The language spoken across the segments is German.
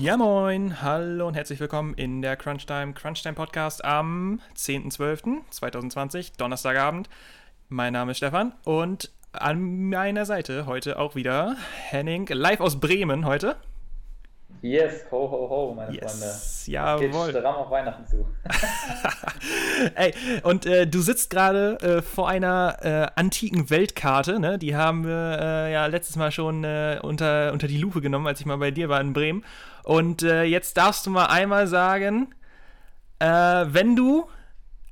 Ja moin, hallo und herzlich willkommen in der Crunchtime Crunchtime Podcast am 10.12.2020, Donnerstagabend. Mein Name ist Stefan und an meiner Seite heute auch wieder Henning, live aus Bremen heute. Yes, ho, ho, ho, meine yes, Freunde. Jawohl. Geht stramm auf Weihnachten zu. Ey, und äh, du sitzt gerade äh, vor einer äh, antiken Weltkarte, ne? Die haben wir äh, ja letztes Mal schon äh, unter, unter die Lupe genommen, als ich mal bei dir war in Bremen. Und äh, jetzt darfst du mal einmal sagen, wenn du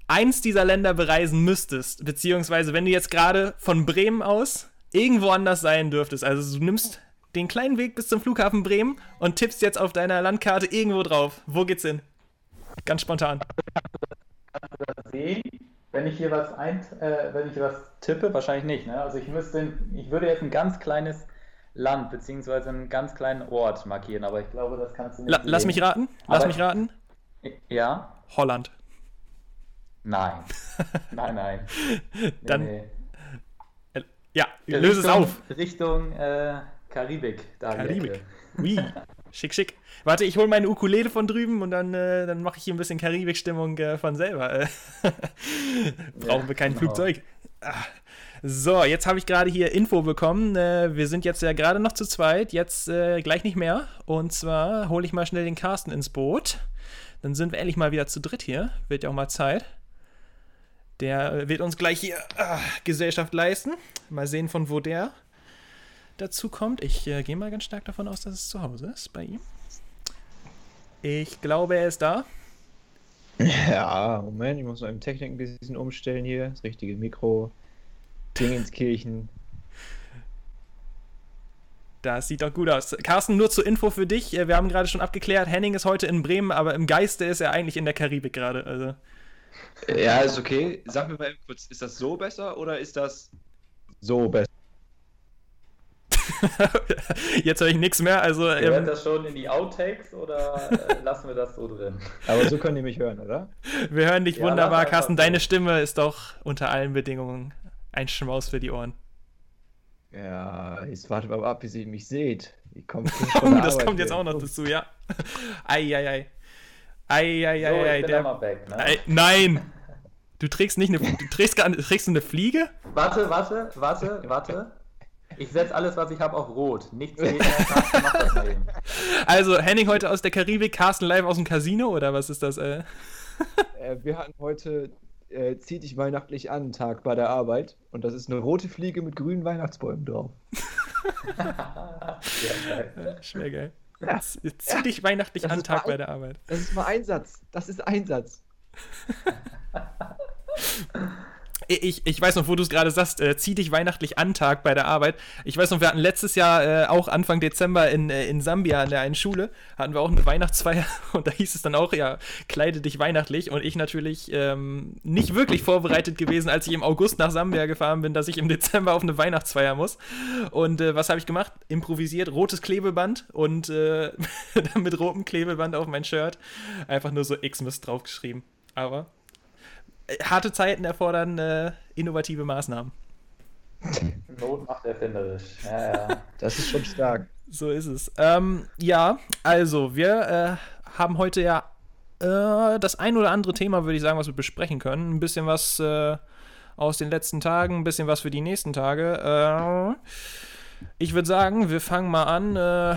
eins dieser Länder bereisen müsstest, beziehungsweise wenn du jetzt gerade von Bremen aus irgendwo anders sein dürftest, also du nimmst den kleinen Weg bis zum Flughafen Bremen und tippst jetzt auf deiner Landkarte irgendwo drauf. Wo geht's hin? Ganz spontan. Sehen, wenn ich hier was ein, äh, wenn ich hier was tippe, wahrscheinlich nicht. Ne? Also ich müsste, ich würde jetzt ein ganz kleines Land beziehungsweise einen ganz kleinen Ort markieren, aber ich glaube, das kannst du nicht. La lass mich raten. Lass aber mich raten. Ja. Holland. Nein. nein, nein. Nee, Dann. Nee. Äh, ja, löse es auf. Richtung äh, Karibik. Da Karibik. Oui. Schick, schick. Warte, ich hole meine Ukulele von drüben und dann, äh, dann mache ich hier ein bisschen Karibik-Stimmung äh, von selber. Brauchen ja, wir kein genau. Flugzeug. Ah. So, jetzt habe ich gerade hier Info bekommen. Äh, wir sind jetzt ja gerade noch zu zweit, jetzt äh, gleich nicht mehr. Und zwar hole ich mal schnell den Carsten ins Boot. Dann sind wir endlich mal wieder zu dritt hier. Wird ja auch mal Zeit. Der äh, wird uns gleich hier ah, Gesellschaft leisten. Mal sehen, von wo der dazu kommt. Ich äh, gehe mal ganz stark davon aus, dass es zu Hause ist bei ihm. Ich glaube, er ist da. Ja, Moment, ich muss noch im Technik ein bisschen umstellen hier. Das richtige Mikro. Dingenskirchen. Das sieht doch gut aus. Carsten, nur zur Info für dich. Wir haben gerade schon abgeklärt, Henning ist heute in Bremen, aber im Geiste ist er eigentlich in der Karibik gerade. Also. Ja, ist okay. Sag mir mal kurz, ist das so besser oder ist das so besser? Jetzt höre ich nichts mehr. Also, Gehört ähm, das schon in die Outtakes oder äh, lassen wir das so drin? Aber so können die mich hören, oder? Wir hören dich ja, wunderbar, Carsten. Deine Stimme ist doch unter allen Bedingungen ein Schmaus für die Ohren. Ja, jetzt wartet mal ab, bis ihr mich seht. oh, das Arbeit kommt jetzt auch noch dazu, ja. Eieiei. Eieiei. So, ich bin der, mal weg, ne? Ei, nein! Du trägst nicht eine, du trägst, trägst du eine Fliege? Warte, warte, warte, warte. Ich setze alles, was ich habe, auf Rot. Nichts mehr. Carsten, mach das mal eben. Also, Henning heute aus der Karibik, Carsten live aus dem Casino oder was ist das? Äh? äh wir hatten heute äh, Zieh dich weihnachtlich an, Tag bei der Arbeit. Und das ist eine rote Fliege mit grünen Weihnachtsbäumen drauf. Schwer geil. Ja. Zieh dich weihnachtlich das an, Tag bei der Arbeit. Das ist mal Einsatz. Das ist Einsatz. Ich, ich weiß noch, wo du es gerade sagst, äh, zieh dich weihnachtlich an Tag bei der Arbeit. Ich weiß noch, wir hatten letztes Jahr äh, auch Anfang Dezember in, äh, in Sambia an der einen Schule, hatten wir auch eine Weihnachtsfeier und da hieß es dann auch, ja, kleide dich weihnachtlich und ich natürlich ähm, nicht wirklich vorbereitet gewesen, als ich im August nach Sambia gefahren bin, dass ich im Dezember auf eine Weihnachtsfeier muss. Und äh, was habe ich gemacht? Improvisiert, rotes Klebeband und äh, mit rotem Klebeband auf mein Shirt einfach nur so Xmas draufgeschrieben. Aber harte Zeiten erfordern äh, innovative Maßnahmen. Not macht erfinderisch. Ja, ja. Das ist schon stark. So ist es. Ähm, ja, also wir äh, haben heute ja äh, das ein oder andere Thema, würde ich sagen, was wir besprechen können. Ein bisschen was äh, aus den letzten Tagen, ein bisschen was für die nächsten Tage. Äh, ich würde sagen, wir fangen mal an. Äh,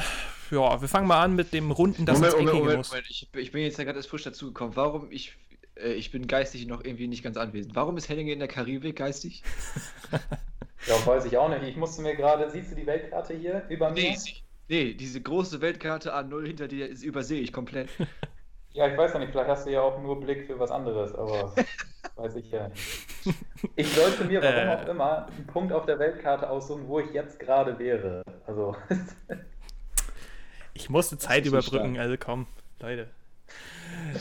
ja, wir fangen mal an mit dem Runden, das Moment, Moment, Moment, Moment. Ich, ich, bin jetzt gerade erst frisch dazugekommen. Warum ich äh, ich bin geistig noch irgendwie nicht ganz anwesend. Warum ist Henning in der Karibik geistig? ja, weiß ich auch nicht. Ich musste mir gerade, siehst du die Weltkarte hier über mir? Nee, nee, diese große Weltkarte A0 hinter dir ist übersehe ich komplett. Ja, ich weiß ja nicht, vielleicht hast du ja auch nur Blick für was anderes, aber weiß ich ja nicht. Ich sollte mir, warum äh. auch immer, einen Punkt auf der Weltkarte aussuchen, wo ich jetzt gerade wäre. Also. ich musste Zeit überbrücken, also komm, Leute.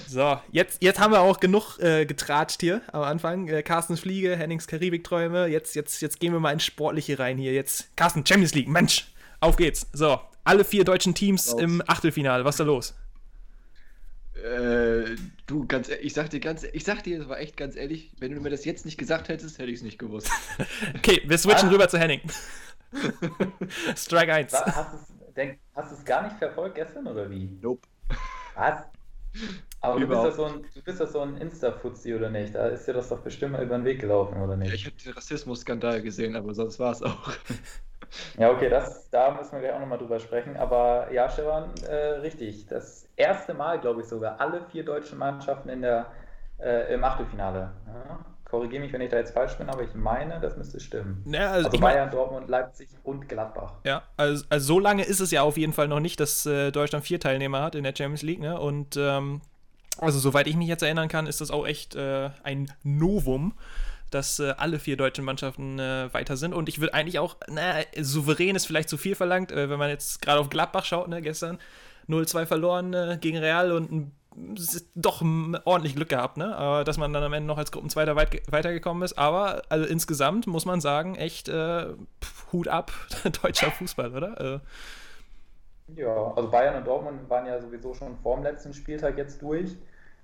So, jetzt, jetzt haben wir auch genug äh, getratscht hier am Anfang. Äh, Carstens Fliege, Hennings Karibikträume. Jetzt, jetzt, jetzt gehen wir mal ins Sportliche rein hier. Jetzt, Carsten, Champions League, Mensch, auf geht's. So, alle vier deutschen Teams Raus. im Achtelfinale. Was ist da los? Äh, du, ganz e-, ich sag dir ganz, ich sag dir, das war echt ganz ehrlich, wenn du mir das jetzt nicht gesagt hättest, hätte ich es nicht gewusst. okay, wir switchen ah. rüber zu Henning. Strike 1. Hast denk, hast du es gar nicht verfolgt gestern oder wie? Nope. Was? Aber du bist, doch so ein, du bist doch so ein Insta-Fuzzi oder nicht? Da ist dir das doch bestimmt mal über den Weg gelaufen, oder Ja, nicht? ich habe den Rassismus-Skandal gesehen, aber sonst war es auch. Ja, okay, das, da müssen wir gleich auch nochmal drüber sprechen. Aber ja, Stefan, äh, richtig. Das erste Mal, glaube ich sogar, alle vier deutschen Mannschaften in der, äh, im Achtelfinale. Ja? Korrigiere mich, wenn ich da jetzt falsch bin, aber ich meine, das müsste stimmen. Ja, also Also ich mein- Bayern, Dortmund, Leipzig und Gladbach. Ja, also, also so lange ist es ja auf jeden Fall noch nicht, dass äh, Deutschland vier Teilnehmer hat in der Champions League, ne? Und ähm, also soweit ich mich jetzt erinnern kann, ist das auch echt äh, ein Novum, dass äh, alle vier deutschen Mannschaften äh, weiter sind. Und ich würde eigentlich auch, naja, souverän ist vielleicht zu viel verlangt, äh, wenn man jetzt gerade auf Gladbach schaut, ne, gestern 0-2 verloren äh, gegen Real und ein doch ordentlich Glück gehabt, ne? Dass man dann am Ende noch als Gruppenzweiter weit, ge- weitergekommen ist. Aber also insgesamt muss man sagen, echt äh, Hut ab, deutscher Fußball, oder? Äh, Ja, also Bayern und Dortmund waren ja sowieso schon vor dem letzten Spieltag jetzt durch.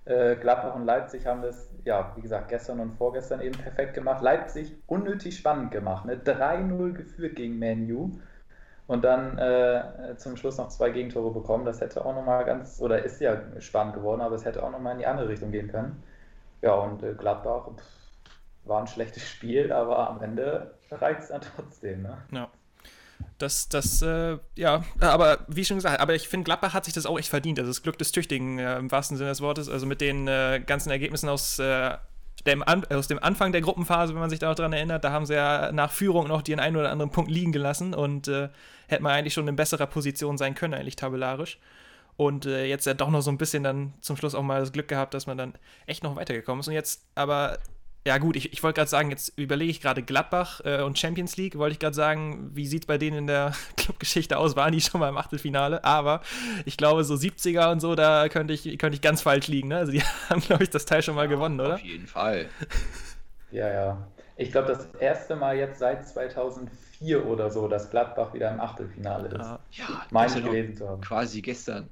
Äh, Gladbach und Leipzig haben das, ja, wie gesagt, gestern und vorgestern eben perfekt gemacht. Leipzig unnötig spannend gemacht, ne? 3-0 geführt gegen Manu und dann äh, zum Schluss noch zwei Gegentore bekommen. Das hätte auch nochmal ganz, oder ist ja spannend geworden, aber es hätte auch nochmal in die andere Richtung gehen können. Ja, und äh, Gladbach pff, war ein schlechtes Spiel, aber am Ende reicht es dann trotzdem, ne? Ja. Das, das, äh, ja, aber wie schon gesagt, aber ich finde, Gladbach hat sich das auch echt verdient. Also das Glück des Tüchtigen äh, im wahrsten Sinne des Wortes. Also mit den äh, ganzen Ergebnissen aus, äh, dem aus dem Anfang der Gruppenphase, wenn man sich da noch dran erinnert, da haben sie ja nach Führung noch den einen oder anderen Punkt liegen gelassen und äh, hätte man eigentlich schon in besserer Position sein können, eigentlich tabellarisch. Und äh, jetzt ja doch noch so ein bisschen dann zum Schluss auch mal das Glück gehabt, dass man dann echt noch weitergekommen ist. Und jetzt aber ja, gut, ich, ich wollte gerade sagen, jetzt überlege ich gerade Gladbach äh, und Champions League. Wollte ich gerade sagen, wie sieht es bei denen in der Clubgeschichte aus? Waren die schon mal im Achtelfinale? Aber ich glaube, so 70er und so, da könnte ich, könnte ich ganz falsch liegen. Ne? Also, die haben, glaube ich, das Teil schon mal gewonnen, oder? Auf jeden Fall. Ja, ja. Ich glaube, das erste Mal jetzt seit 2004 oder so, dass Gladbach wieder im Achtelfinale ist. Ja. Ja, Meine das ich ja gelesen zu haben. quasi gestern.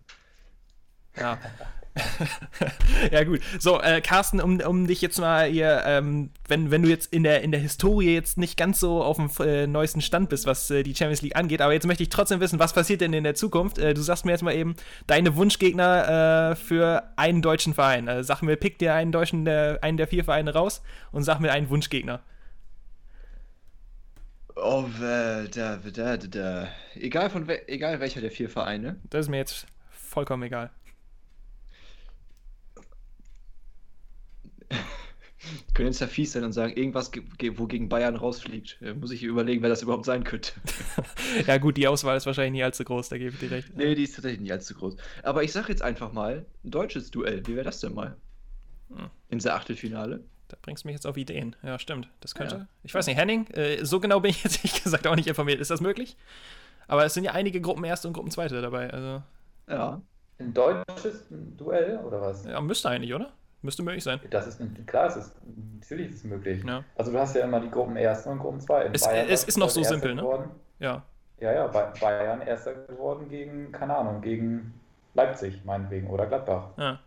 Ja. ja, gut. So, äh, Carsten, um, um dich jetzt mal hier, ähm, wenn, wenn du jetzt in der, in der Historie jetzt nicht ganz so auf dem äh, neuesten Stand bist, was äh, die Champions League angeht, aber jetzt möchte ich trotzdem wissen, was passiert denn in der Zukunft? Äh, du sagst mir jetzt mal eben deine Wunschgegner äh, für einen deutschen Verein. Also sag mir, pick dir einen deutschen, einen der vier Vereine raus und sag mir einen Wunschgegner. Oh, da, da, da, da. Egal, von we egal welcher der vier Vereine. Das ist mir jetzt vollkommen egal. Können jetzt ja fies sein und sagen, irgendwas, ge- ge- wo gegen Bayern rausfliegt. Muss ich überlegen, wer das überhaupt sein könnte. ja, gut, die Auswahl ist wahrscheinlich nie allzu groß, da gebe ich dir recht. nee, die ist tatsächlich nicht allzu groß. Aber ich sag jetzt einfach mal, ein deutsches Duell. Wie wäre das denn mal? Hm. In dieser Achtelfinale. Da bringst du mich jetzt auf Ideen. Ja, stimmt. Das könnte. Ja. Ich weiß nicht, Henning, äh, so genau bin ich jetzt ehrlich gesagt auch nicht informiert. Ist das möglich? Aber es sind ja einige Gruppenerste und Gruppenzweite dabei. Also, Ja. Ein deutsches Duell oder was? ja, müsste eigentlich, oder? Müsste möglich sein. Das ist klar, es ist, natürlich ist es möglich. Ja. Also du hast ja immer die Gruppen Ersten und Gruppen Zweiten. Es- es ist noch so simpel, ne? Geworden. Ja. Ja, ja, Ba- Bayern Erster geworden gegen, keine Ahnung, gegen Leipzig meinetwegen oder Gladbach. ja.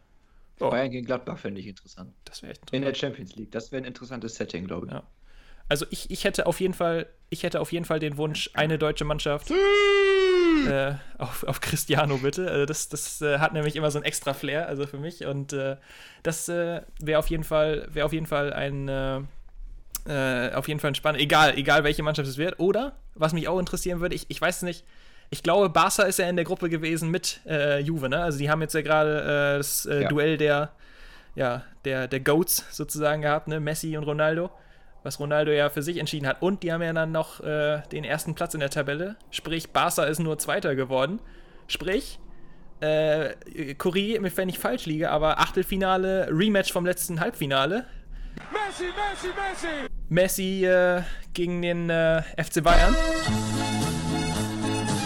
Oh, Bayern gegen Gladbach fände ich interessant. das wäre echt In der interessant. Champions League. Das wäre ein interessantes Setting, glaube ich. Ja. Also ich, ich hätte auf jeden Fall, ich hätte auf jeden Fall den Wunsch, eine deutsche Mannschaft äh, auf, auf Cristiano bitte. Also das das äh, hat nämlich immer so ein extra Flair, also für mich. Und äh, das äh, wäre auf jeden Fall, wäre auf jeden Fall ein äh, äh, auf jeden Fall ein spannend. Egal, egal welche Mannschaft es wird. Oder, was mich auch interessieren würde, ich, ich weiß es nicht, ich glaube, Barca ist ja in der Gruppe gewesen mit Juve, ne? Also die haben jetzt ja gerade das Ja. Duell der, ja, der, der Goats sozusagen gehabt, ne? Messi und Ronaldo. Was Ronaldo ja für sich entschieden hat. Und die haben ja dann noch äh, den ersten Platz in der Tabelle. Sprich, Barca ist nur Zweiter geworden. Sprich, äh, mich, wenn ich falsch liege, aber Achtelfinale, Rematch vom letzten Halbfinale. Messi, Messi, Messi! Messi äh, gegen den äh, FC Bayern.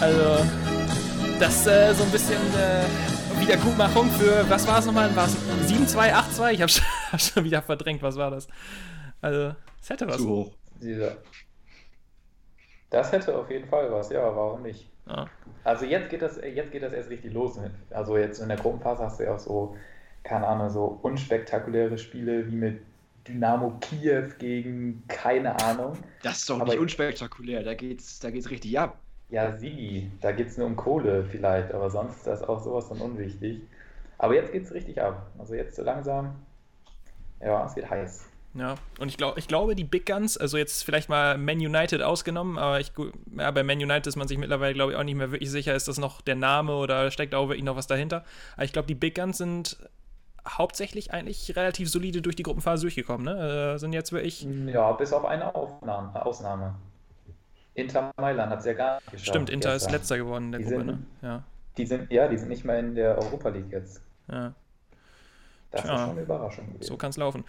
Also, das äh, so ein bisschen äh, Wiedergutmachung für, was war es nochmal? War es 7-2, 8-2? Ich habe schon, hab schon wieder verdrängt, was war das? Also, es hätte was. Zu hoch. Das hätte auf jeden Fall was, ja, warum nicht? Ja. Also jetzt geht das, jetzt geht das erst richtig los. Also jetzt in der Gruppenphase hast du ja auch so, keine Ahnung, so unspektakuläre Spiele wie mit Dynamo Kiew gegen keine Ahnung. Das ist doch Aber- nicht unspektakulär. Da geht's, da geht's richtig ab. Ja, Sigi, da geht es nur um Kohle vielleicht, aber sonst ist das auch sowas von unwichtig. Aber jetzt geht es richtig ab. Also jetzt so langsam, ja, es wird heiß. Ja, und ich, glaub, ich glaube, die Big Guns, also jetzt vielleicht mal Man United ausgenommen, aber ich, ja, bei Man United ist man sich mittlerweile, glaube ich, auch nicht mehr wirklich sicher, ist das noch der Name oder steckt auch wirklich noch was dahinter. Aber ich glaube, die Big Guns sind hauptsächlich eigentlich relativ solide durch die Gruppenphase durchgekommen, ne? Äh, sind jetzt wirklich. Ja, bis auf eine Aufnahme, Ausnahme. Inter Mailand hat es ja gar nicht geschafft. Stimmt, Inter gestern. ist letzter geworden in der die Gruppe, sind, ne? Ja. Die sind, ja, die sind nicht mehr in der Europa League jetzt. Ja. Das Tja, ist schon eine Überraschung gewesen. So kann es laufen.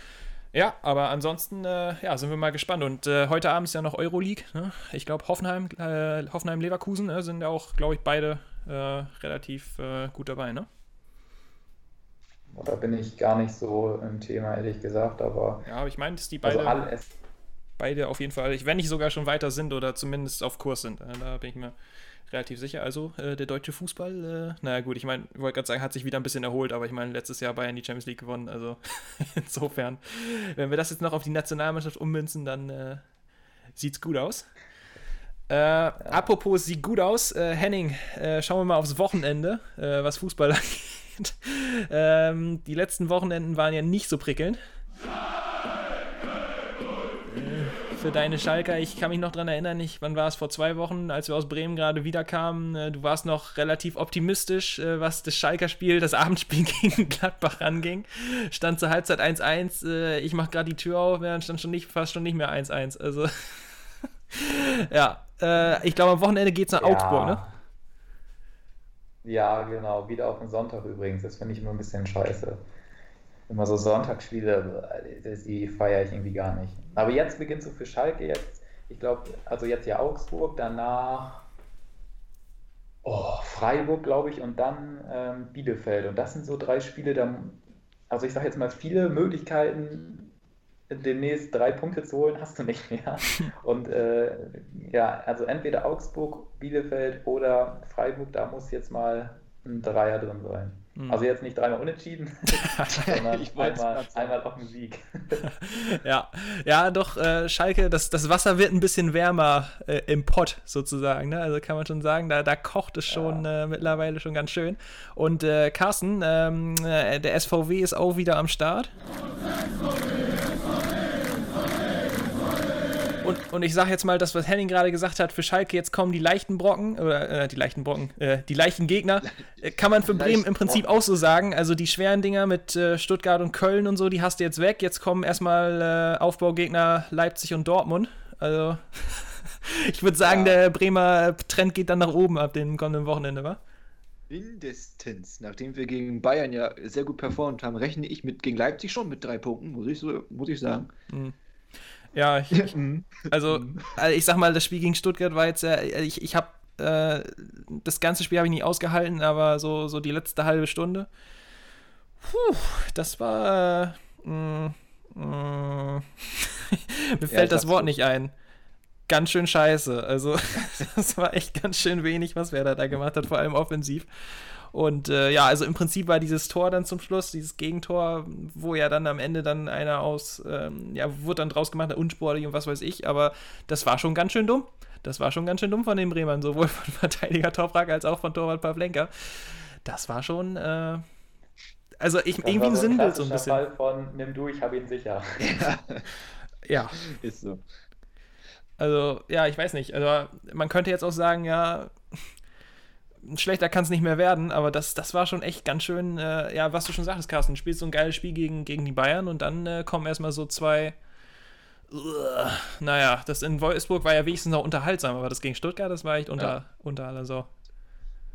Ja, aber ansonsten äh, ja, sind wir mal gespannt. Und äh, heute Abend ist ja noch Euroleague. Ne? Ich glaube, Hoffenheim, äh, Hoffenheim, Leverkusen äh, sind ja auch, glaube ich, beide äh, relativ äh, gut dabei, ne? Da bin ich gar nicht so im Thema, ehrlich gesagt, aber. Ja, aber ich meine, dass die beide, also alles, beide auf jeden Fall, wenn nicht sogar schon weiter sind oder zumindest auf Kurs sind. Da bin ich mir relativ sicher. Also äh, der deutsche Fußball, äh, naja gut, ich meine, wollte gerade sagen, hat sich wieder ein bisschen erholt, aber ich meine, letztes Jahr Bayern die Champions League gewonnen. Also insofern, wenn wir das jetzt noch auf die Nationalmannschaft ummünzen, dann äh, sieht's gut aus. Äh, Apropos sieht gut aus, äh, Henning, äh, schauen wir mal aufs Wochenende, äh, was Fußball angeht. ähm, die letzten Wochenenden waren ja nicht so prickelnd. Äh, Für deine Schalker, ich kann mich noch dran erinnern, ich, wann war es vor zwei Wochen, als wir aus Bremen gerade wiederkamen. Äh, du warst noch relativ optimistisch, äh, was das Schalker Spiel, das Abendspiel gegen Gladbach anging. Stand zur Halbzeit 1-1, äh, ich mach gerade die Tür auf, dann stand schon nicht, fast schon nicht mehr 1-1. Also ja, ich glaube, am Wochenende geht es nach Ja. Augsburg, ne? Ja, genau. Wieder auf den Sonntag übrigens. Das finde ich immer ein bisschen scheiße. Immer so Sonntagsspiele, äh, die feiere ich irgendwie gar nicht. Aber jetzt beginnt so für Schalke jetzt, ich glaube, also jetzt ja Augsburg, danach oh, Freiburg, glaube ich, und dann ähm, Bielefeld. Und das sind so drei Spiele, da, also ich sage jetzt mal, viele Möglichkeiten, demnächst drei Punkte zu holen, hast du nicht mehr. Und äh, ja, also entweder Augsburg, Bielefeld oder Freiburg, da muss jetzt mal ein Dreier drin sein. Hm. Also jetzt nicht dreimal unentschieden, sondern einmal, einmal auf den Sieg. Ja, ja, doch, äh, Schalke, das, das Wasser wird ein bisschen wärmer äh, im Pott sozusagen. Ne? Also kann man schon sagen, da, da kocht es schon äh, mittlerweile schon ganz schön. Und äh, Carsten, ähm, äh, der SVW ist auch wieder am Start. Und, und ich sage jetzt mal das, was Henning gerade gesagt hat, für Schalke jetzt kommen die leichten Brocken, oder äh, die leichten Brocken, äh, die leichten Gegner. Äh, kann man für Bremen im Prinzip auch so sagen. Also die schweren Dinger mit äh, Stuttgart und Köln und so, die hast du jetzt weg. Jetzt kommen erstmal äh, Aufbaugegner Leipzig und Dortmund. Also ich würde sagen, Ja. der Bremer Trend geht dann nach oben ab dem kommenden Wochenende, wa? Mindestens. Nachdem wir gegen Bayern ja sehr gut performt haben, rechne ich mit gegen Leipzig schon mit drei Punkten, muss ich, so, muss ich sagen. Ja, ich, Mhm. Also, also ich sag mal, das Spiel gegen Stuttgart war jetzt ja, ich, ich habe äh, das ganze Spiel habe ich nicht ausgehalten, aber so, so die letzte halbe Stunde, puh, das war, äh, mm, mm, mir fällt das sag's Wort nicht ein. Ganz schön scheiße. Also, das war echt ganz schön wenig, was Werder da gemacht hat, vor allem offensiv. Und äh, ja, also im Prinzip war dieses Tor dann zum Schluss, dieses Gegentor, wo ja dann am Ende dann einer aus, ähm, ja, wurde dann draus gemacht, unsportlich und was weiß ich, aber das war schon ganz schön dumm. Das war schon ganz schön dumm von den Bremern, sowohl von Verteidiger Toprak als auch von Torwart Pavlenka. Das war schon, äh, also ich, Das irgendwie ein so Sinnbild so ein bisschen. Fall von nimm du, ich habe ihn sicher. Ja, Ist so. Also, ja, ich weiß nicht. Also, man könnte jetzt auch sagen, ja, schlechter kann es nicht mehr werden, aber das, das war schon echt ganz schön, äh, ja, was du schon sagtest, Carsten, spielst so ein geiles Spiel gegen, gegen die Bayern und dann äh, kommen erstmal so zwei. Uah, naja, das in Wolfsburg war ja wenigstens noch unterhaltsam, aber das gegen Stuttgart, das war echt unter, Ja. unter aller Sau.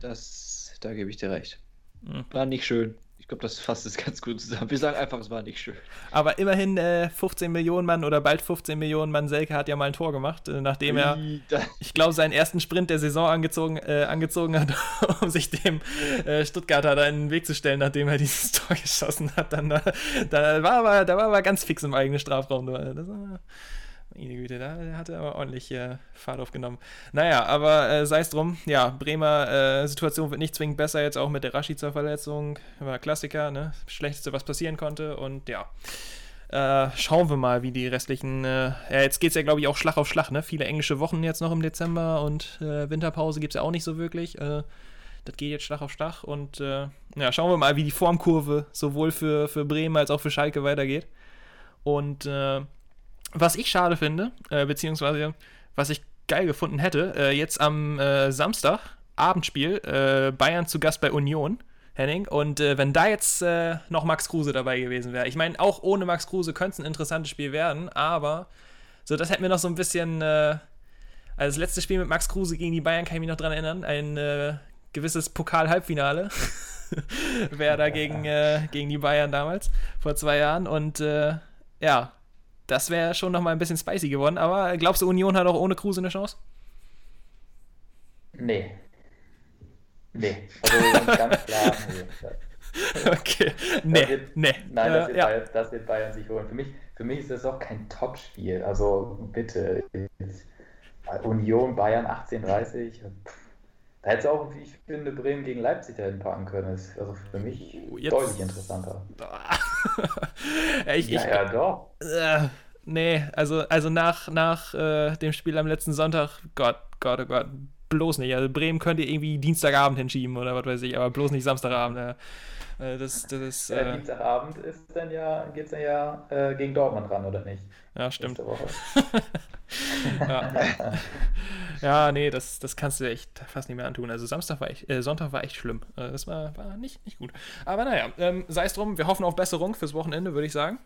Das, da gebe ich dir recht. Mhm. War nicht schön. Ich glaube, das fasst es ganz gut zusammen. Wir sagen einfach, es war nicht schön. Aber immerhin äh, 15 Millionen Mann oder bald 15 Millionen Mann Selke hat ja mal ein Tor gemacht, äh, nachdem er. Ich glaube, seinen ersten Sprint der Saison angezogen, äh, angezogen hat, um sich dem äh, Stuttgarter da in den Weg zu stellen, nachdem er dieses Tor geschossen hat. Dann, da, da, war aber, da war aber ganz fix im eigenen Strafraum. Das war, meine Güte, da hat er aber ordentlich äh, Fahrt aufgenommen. Naja, aber äh, sei es drum. Ja, Bremer äh, Situation wird nicht zwingend besser, jetzt auch mit der Rashica Verletzung. War Klassiker, ne? Schlechteste, was passieren konnte. Und ja. Äh, schauen wir mal, wie die restlichen. Äh, ja, jetzt geht es ja, glaube ich, auch Schlag auf Schlag, ne? Viele englische Wochen jetzt noch im Dezember und äh, Winterpause gibt es ja auch nicht so wirklich. Äh, das geht jetzt Schlag auf Schlag und äh, ja, schauen wir mal, wie die Formkurve sowohl für, für Bremen als auch für Schalke weitergeht. Und äh, was ich schade finde, beziehungsweise was ich geil gefunden hätte, jetzt am Samstag, Abendspiel, Bayern zu Gast bei Union Henning. Und äh, wenn da jetzt äh, noch Max Kruse dabei gewesen wäre, ich meine, auch ohne Max Kruse könnte es ein interessantes Spiel werden, aber so, das hätte mir noch so ein bisschen. Äh, also das letzte Spiel mit Max Kruse gegen die Bayern kann ich mich noch dran erinnern. Ein äh, gewisses Pokal-Halbfinale. wäre da gegen, äh, die Bayern damals, vor zwei Jahren. Und äh, ja, das wäre schon noch mal ein bisschen spicy geworden. Aber glaubst du, Union hat auch ohne Kruse eine Chance? Nee, Nee, also ganz klar, nee. Okay, nee, wird, nee. Nein, das, äh, wird ja. Bayern, das, wird Bayern, sich holen. Für mich, für mich ist das auch kein Topspiel. Also bitte, Union Bayern 18:30. Da hätte es auch, wie ich finde, Bremen gegen Leipzig dahin packen können. Das ist also für mich oh, Jetzt. deutlich interessanter. ich, ja, ich, ja, doch. Äh, nee, also, also nach, nach äh, dem Spiel am letzten Sonntag, Gott, Gott, oh Gott, bloß nicht. Also Bremen könnt ihr irgendwie Dienstagabend hinschieben oder was weiß ich, aber bloß nicht Samstagabend. Ja. Äh, das, das ist, äh, Dienstagabend ist dann ja, geht es dann ja äh, gegen Dortmund ran, oder nicht? Ja, stimmt. ja. ja, nee, das, das kannst du echt fast nicht mehr antun. Also Samstag war echt, äh, Sonntag war echt schlimm. Äh, das war, war nicht, nicht gut. Aber naja, ähm, sei es drum, wir hoffen auf Besserung fürs Wochenende, würde ich sagen.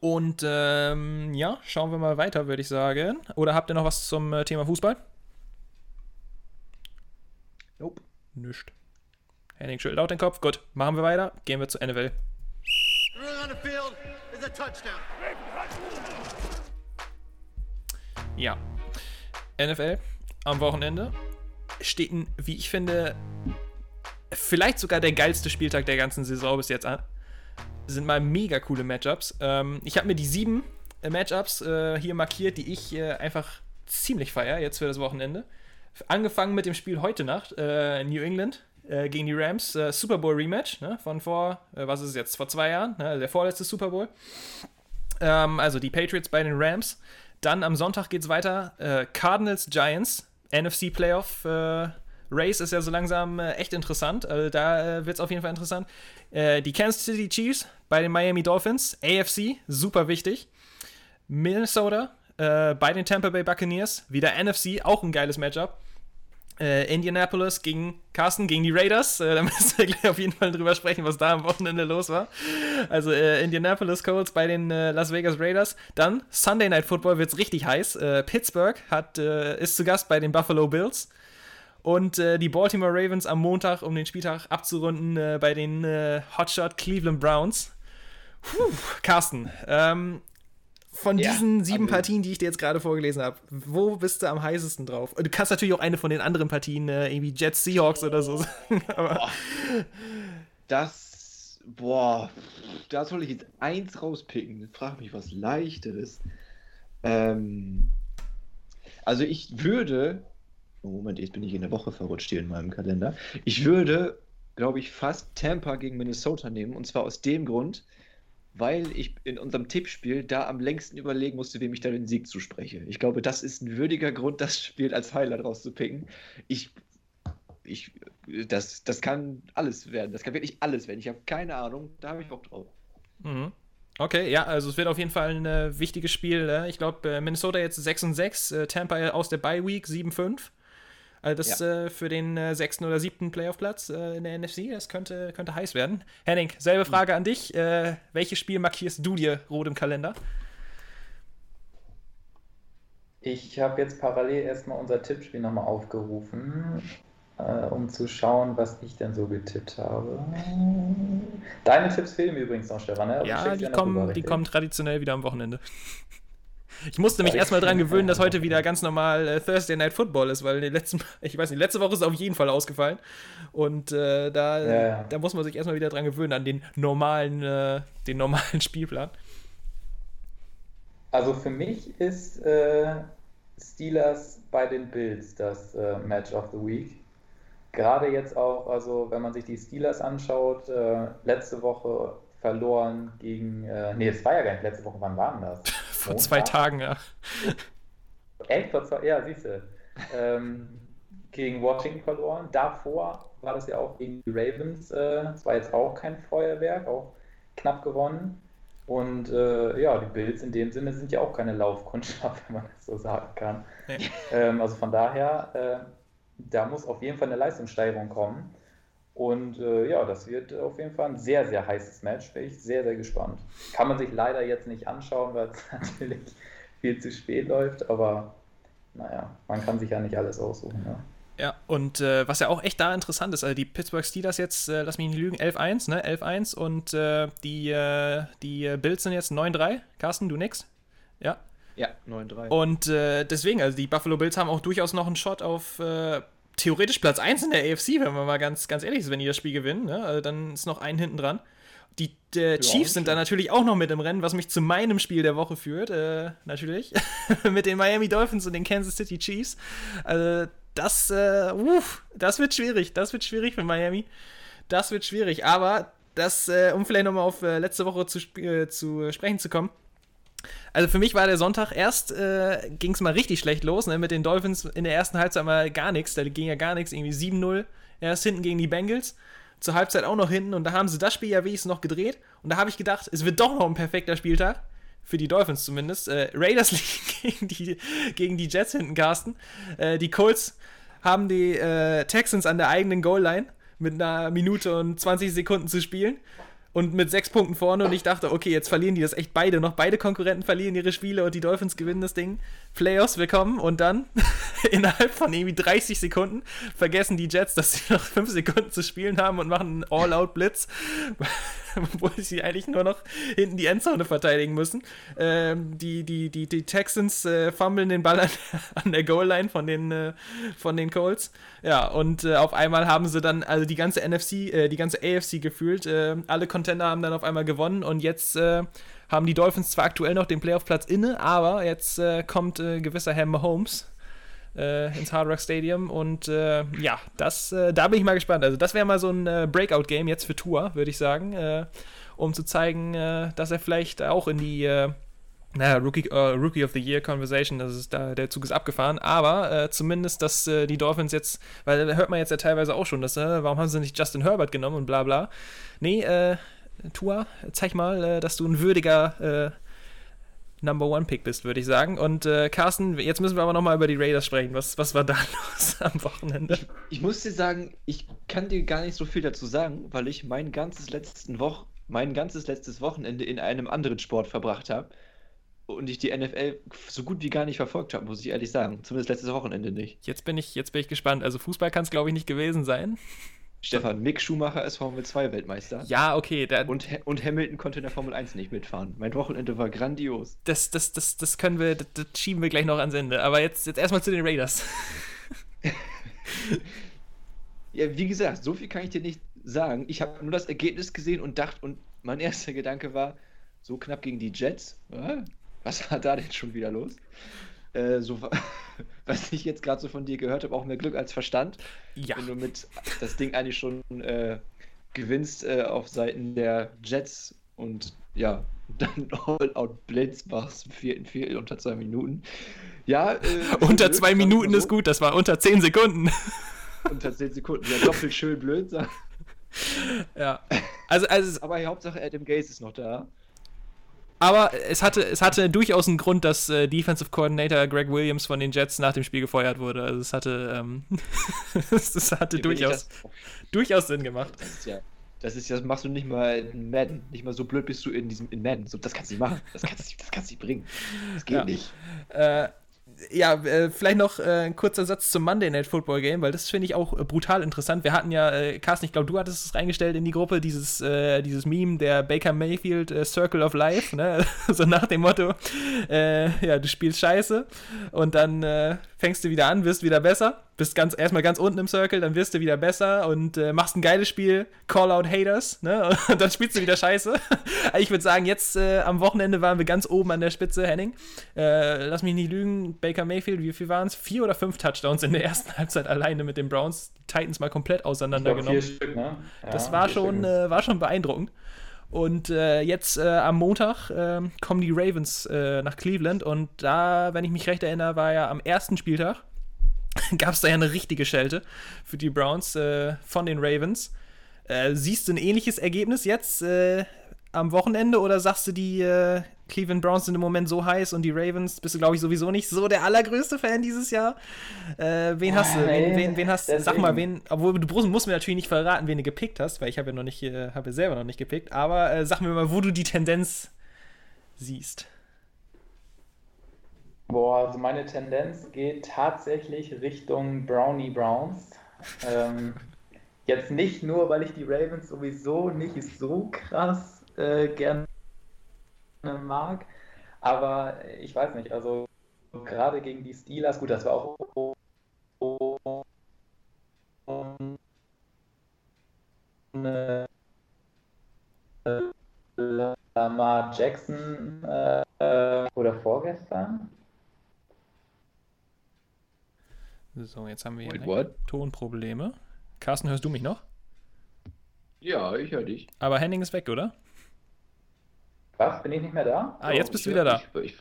Und ähm, ja, schauen wir mal weiter, würde ich sagen. Oder habt ihr noch was zum äh, Thema Fußball? Nope. Nischt. Henning schüttelt auch den Kopf. Gut, machen wir weiter. Gehen wir zur NFL. Ja. NFL am Wochenende steht ein, wie ich finde, vielleicht sogar der geilste Spieltag der ganzen Saison bis jetzt an. Sind mal mega coole Matchups. Ähm, ich habe mir die sieben äh, Matchups äh, hier markiert, die ich äh, einfach ziemlich feier jetzt für das Wochenende. Angefangen mit dem Spiel heute Nacht, äh, New England äh, gegen die Rams, äh, Super Bowl Rematch, ne, von vor, äh, was ist es jetzt, vor zwei Jahren, ne, der vorletzte Super Bowl. Ähm, also die Patriots bei den Rams. Dann am Sonntag geht es weiter, äh, Cardinals Giants, NFC Playoff äh, Race ist ja so langsam echt interessant, also da wird es auf jeden Fall interessant. die Kansas City Chiefs bei den Miami Dolphins, AFC, super wichtig. Minnesota äh, bei den Tampa Bay Buccaneers. Wieder NFC, auch ein geiles Matchup. Äh, Indianapolis gegen Carsten, gegen die Raiders. Äh, da müssen wir gleich auf jeden Fall drüber sprechen, was da am Wochenende los war. Also äh, Indianapolis Colts bei den äh, Las Vegas Raiders. Dann Sunday Night Football wird es richtig heiß. Äh, Pittsburgh hat, ist zu Gast bei den Buffalo Bills. Und die Baltimore Ravens am Montag, um den Spieltag abzurunden, bei den Hotshot Cleveland Browns. Puh, Carsten, ähm, von ja, diesen sieben also, Partien, die ich dir jetzt gerade vorgelesen habe, wo bist du am heißesten drauf? Du kannst natürlich auch eine von den anderen Partien, äh, irgendwie Jets, Seahawks oder so sagen. boah. Das, boah, da soll ich jetzt eins rauspicken. Frag mich was leichteres. Ähm, also ich würde, Moment, jetzt bin ich in der Woche verrutscht hier in meinem Kalender. Ich würde, glaube ich, fast Tampa gegen Minnesota nehmen. Und zwar aus dem Grund, weil ich in unserem Tippspiel da am längsten überlegen musste, wem ich da den Sieg zuspreche. Ich glaube, das ist ein würdiger Grund, das Spiel als Highlight rauszupicken. Ich, ich, das, das kann alles werden. Das kann wirklich alles werden. Ich habe keine Ahnung, da habe ich Bock drauf. Mhm. Okay, ja, also es wird auf jeden Fall ein äh, wichtiges Spiel. Äh, ich glaube, äh, Minnesota jetzt 6 und 6, äh, Tampa aus der Bye Week 7-5. Also das ja. äh, für den äh, sechsten oder siebten Playoff-Platz äh, in der NFC, das könnte, könnte heiß werden. Henning, selbe hm. Frage an dich. Äh, welches Spiel markierst du dir rot im Kalender? Ich habe jetzt parallel erstmal unser Tippspiel nochmal aufgerufen, äh, um zu schauen, was ich denn so getippt habe. Deine Tipps fehlen mir übrigens noch, Stefan. Ne? Ja, die kommen, die kommen traditionell wieder am Wochenende. Ich musste mich erstmal dran gewöhnen, dass heute wieder ganz normal äh, Thursday Night Football ist, weil die letzten, ich weiß nicht, letzte Woche ist es auf jeden Fall ausgefallen. Und äh, da, ja, ja. da muss man sich erstmal wieder dran gewöhnen, an den normalen, äh, den normalen Spielplan. Also für mich ist äh, Steelers bei den Bills das äh, Match of the Week. Gerade jetzt auch, also wenn man sich die Steelers anschaut, äh, letzte Woche verloren gegen, nee, es war ja gar nicht letzte Woche, wann war denn das? Vor Montag? zwei Tagen, ja. Echt? Vor zwei, ja, siehst du. Ähm, gegen Washington verloren. Davor war das ja auch gegen die Ravens. Äh, das war jetzt auch kein Feuerwerk, auch knapp gewonnen. Und äh, ja, die Bills in dem Sinne sind ja auch keine Laufkundschaft, wenn man das so sagen kann. Nee. Ähm, also von daher, äh, da muss auf jeden Fall eine Leistungssteigerung kommen. Und äh, ja, das wird auf jeden Fall ein sehr, sehr heißes Match. Bin ich sehr, sehr gespannt. Kann man sich leider jetzt nicht anschauen, weil es natürlich viel zu spät läuft, aber naja, man kann sich ja nicht alles aussuchen. Ja. Ja, und äh, was ja auch echt da interessant ist, also die Pittsburgh Steelers jetzt, äh, lass mich nicht lügen, 11-1, ne? 11-1 und äh, die, äh, die Bills sind jetzt 9-3. Carsten, du nix? Ja? Ja, 9-3. Und äh, deswegen, also die Buffalo Bills haben auch durchaus noch einen Shot auf äh, theoretisch Platz 1 in der AFC, wenn man mal ganz, ganz ehrlich ist, wenn die das Spiel gewinnen. Ne? Also dann ist noch ein hinten dran. Die äh, Chiefs sind da natürlich auch noch mit im Rennen, was mich zu meinem Spiel der Woche führt, äh, natürlich. mit den Miami Dolphins und den Kansas City Chiefs. Also, das, äh, uff, das wird schwierig. Das wird schwierig für Miami. Das wird schwierig. Aber das, äh, um vielleicht nochmal auf äh, letzte Woche zu, äh, zu sprechen zu kommen. Also für mich war der Sonntag erst, äh, ging es mal richtig schlecht los, ne? mit den Dolphins in der ersten Halbzeit mal gar nichts, da ging ja gar nichts, irgendwie 7-0, erst hinten gegen die Bengals, zur Halbzeit auch noch hinten und da haben sie das Spiel ja wenigstens noch gedreht und da habe ich gedacht, es wird doch noch ein perfekter Spieltag, für die Dolphins zumindest. Äh, Raiders gegen die, gegen die Jets hinten, Carsten. Äh, die Colts haben die äh, Texans an der eigenen Goal-Line mit einer Minute und 20 Sekunden zu spielen und mit sechs Punkten vorne und ich dachte, okay, jetzt verlieren die das echt beide noch. Beide Konkurrenten verlieren ihre Spiele und die Dolphins gewinnen das Ding. Playoffs, willkommen. Und dann innerhalb von irgendwie 30 Sekunden vergessen die Jets, dass sie noch fünf Sekunden zu spielen haben und machen einen All-Out-Blitz, wo sie eigentlich nur noch hinten die Endzone verteidigen müssen. Ähm, die, die, die, die Texans äh, fummeln den Ball an, an der Goal-Line von den, äh, von den Colts. Ja, und äh, auf einmal haben sie dann, also die ganze NFC, äh, die ganze AFC gefühlt, äh, alle Contender haben dann auf einmal gewonnen und jetzt äh, haben die Dolphins zwar aktuell noch den Playoff-Platz inne, aber jetzt äh, kommt äh, gewisser Herr Mahomes äh, ins Hard Rock Stadium und äh, ja, das, äh, da bin ich mal gespannt. Also das wäre mal so ein Breakout-Game jetzt für Tour, würde ich sagen, um zu zeigen, dass er vielleicht auch in die naja, Rookie, uh, Rookie of the Year Conversation, das ist da, der Zug ist abgefahren, aber äh, zumindest, dass äh, die Dolphins jetzt, weil da hört man jetzt ja teilweise auch schon, dass, äh, warum haben sie nicht Justin Herbert genommen und bla bla. Nee, äh, Tua, zeig mal, äh, dass du ein würdiger äh, Number One Pick bist, würde ich sagen. Und äh, Carsten, jetzt müssen wir aber nochmal über die Raiders sprechen. Was, was war da los am Wochenende? Ich, ich, muss dir sagen, ich kann dir gar nicht so viel dazu sagen, weil ich mein ganzes letzten Woch, mein ganzes letztes Wochenende in einem anderen Sport verbracht habe und ich die NFL so gut wie gar nicht verfolgt habe, muss ich ehrlich sagen. Zumindest letztes Wochenende nicht. Jetzt bin ich, jetzt bin ich gespannt. Also Fußball kann es, glaube ich, nicht gewesen sein. Stefan, Mick Schumacher ist Formel 2 Weltmeister. Ja, okay. und, und Hamilton konnte in der Formel 1 nicht mitfahren. Mein Wochenende war grandios. Das, das, das, das können wir, das, das schieben wir gleich noch ans Ende. Aber jetzt, jetzt erstmal zu den Raiders. ja, wie gesagt, so viel kann ich dir nicht sagen. Ich habe nur das Ergebnis gesehen und dachte, und mein erster Gedanke war, so knapp gegen die Jets. Was war da denn schon wieder los? Äh, so, was ich jetzt gerade so von dir gehört habe, auch mehr Glück als Verstand. Ja. Wenn du mit das Ding eigentlich schon äh, gewinnst äh, auf Seiten der Jets und ja, dann All-Out Blitz machst im vierten Viertel unter zwei Minuten. Ja, äh, unter blöd, zwei Minuten ist gut, das war unter zehn Sekunden. unter zehn Sekunden, ja, doppelt schön blöd. ja. Also, also, Aber Hauptsache Adam Gaze ist noch da. Aber es hatte, es hatte durchaus einen Grund, dass äh, Defensive Coordinator Greg Williams von den Jets nach dem Spiel gefeuert wurde. Also es hatte, ähm, es hatte durchaus, durchaus Sinn gemacht. Das ist ja, das ist ja, das machst du nicht mal in Madden. Nicht mal so blöd bist du in diesem in Madden. So, das kannst du nicht machen. Das kannst du das kannst du nicht bringen. Das geht ja. nicht. Äh, ja, äh, vielleicht noch äh, ein kurzer Satz zum Monday Night Football Game, weil das finde ich auch äh, brutal interessant. Wir hatten ja, äh, Carsten, ich glaube, du hattest es reingestellt in die Gruppe, dieses, äh, dieses Meme der Baker Mayfield äh, Circle of Life, ne? so nach dem Motto, ja, du spielst scheiße und dann fängst du wieder an, wirst wieder besser bist ganz, erstmal ganz unten im Circle, dann wirst du wieder besser und äh, machst ein geiles Spiel, Call out Haters, ne? Und dann spielst du wieder scheiße. ich würde sagen, jetzt äh, am Wochenende waren wir ganz oben an der Spitze, Henning. Äh, lass mich nicht lügen, Baker Mayfield, wie viel waren es? Vier oder fünf Touchdowns in der ersten Halbzeit alleine mit den Browns. Die Titans mal komplett auseinandergenommen. Stück, ne? ja, das war schon, äh, war schon beeindruckend. Und äh, jetzt äh, am Montag äh, kommen die Ravens äh, nach Cleveland und da, wenn ich mich recht erinnere, war ja am ersten Spieltag, gab es da ja eine richtige Schelte für die Browns äh, von den Ravens. Äh, siehst du ein ähnliches Ergebnis jetzt am Wochenende oder sagst du, die Cleveland Browns sind im Moment so heiß und die Ravens bist du, glaube ich, sowieso nicht so der allergrößte Fan dieses Jahr? Äh, wen hast du? Wen, wen, wen hast du? Sag mal, wen, obwohl du musst mir natürlich nicht verraten, wen du gepickt hast, weil ich habe ja noch nicht, äh, habe selber noch nicht gepickt, aber äh, sag mir mal, wo du die Tendenz siehst. Boah, also meine Tendenz geht tatsächlich Richtung Brownie Browns. ähm, jetzt nicht nur, weil ich die Ravens sowieso nicht so krass äh, gerne mag. Aber ich weiß nicht, also gerade gegen die Steelers, gut, das war auch äh, Lamar Jackson äh, oder vorgestern. So, jetzt haben wir hier Tonprobleme. Carsten, hörst du mich noch? Ja, ich höre dich. Aber Henning ist weg, oder? Was? Bin ich nicht mehr da? Ah, jetzt bist du wieder da. Ich, ich,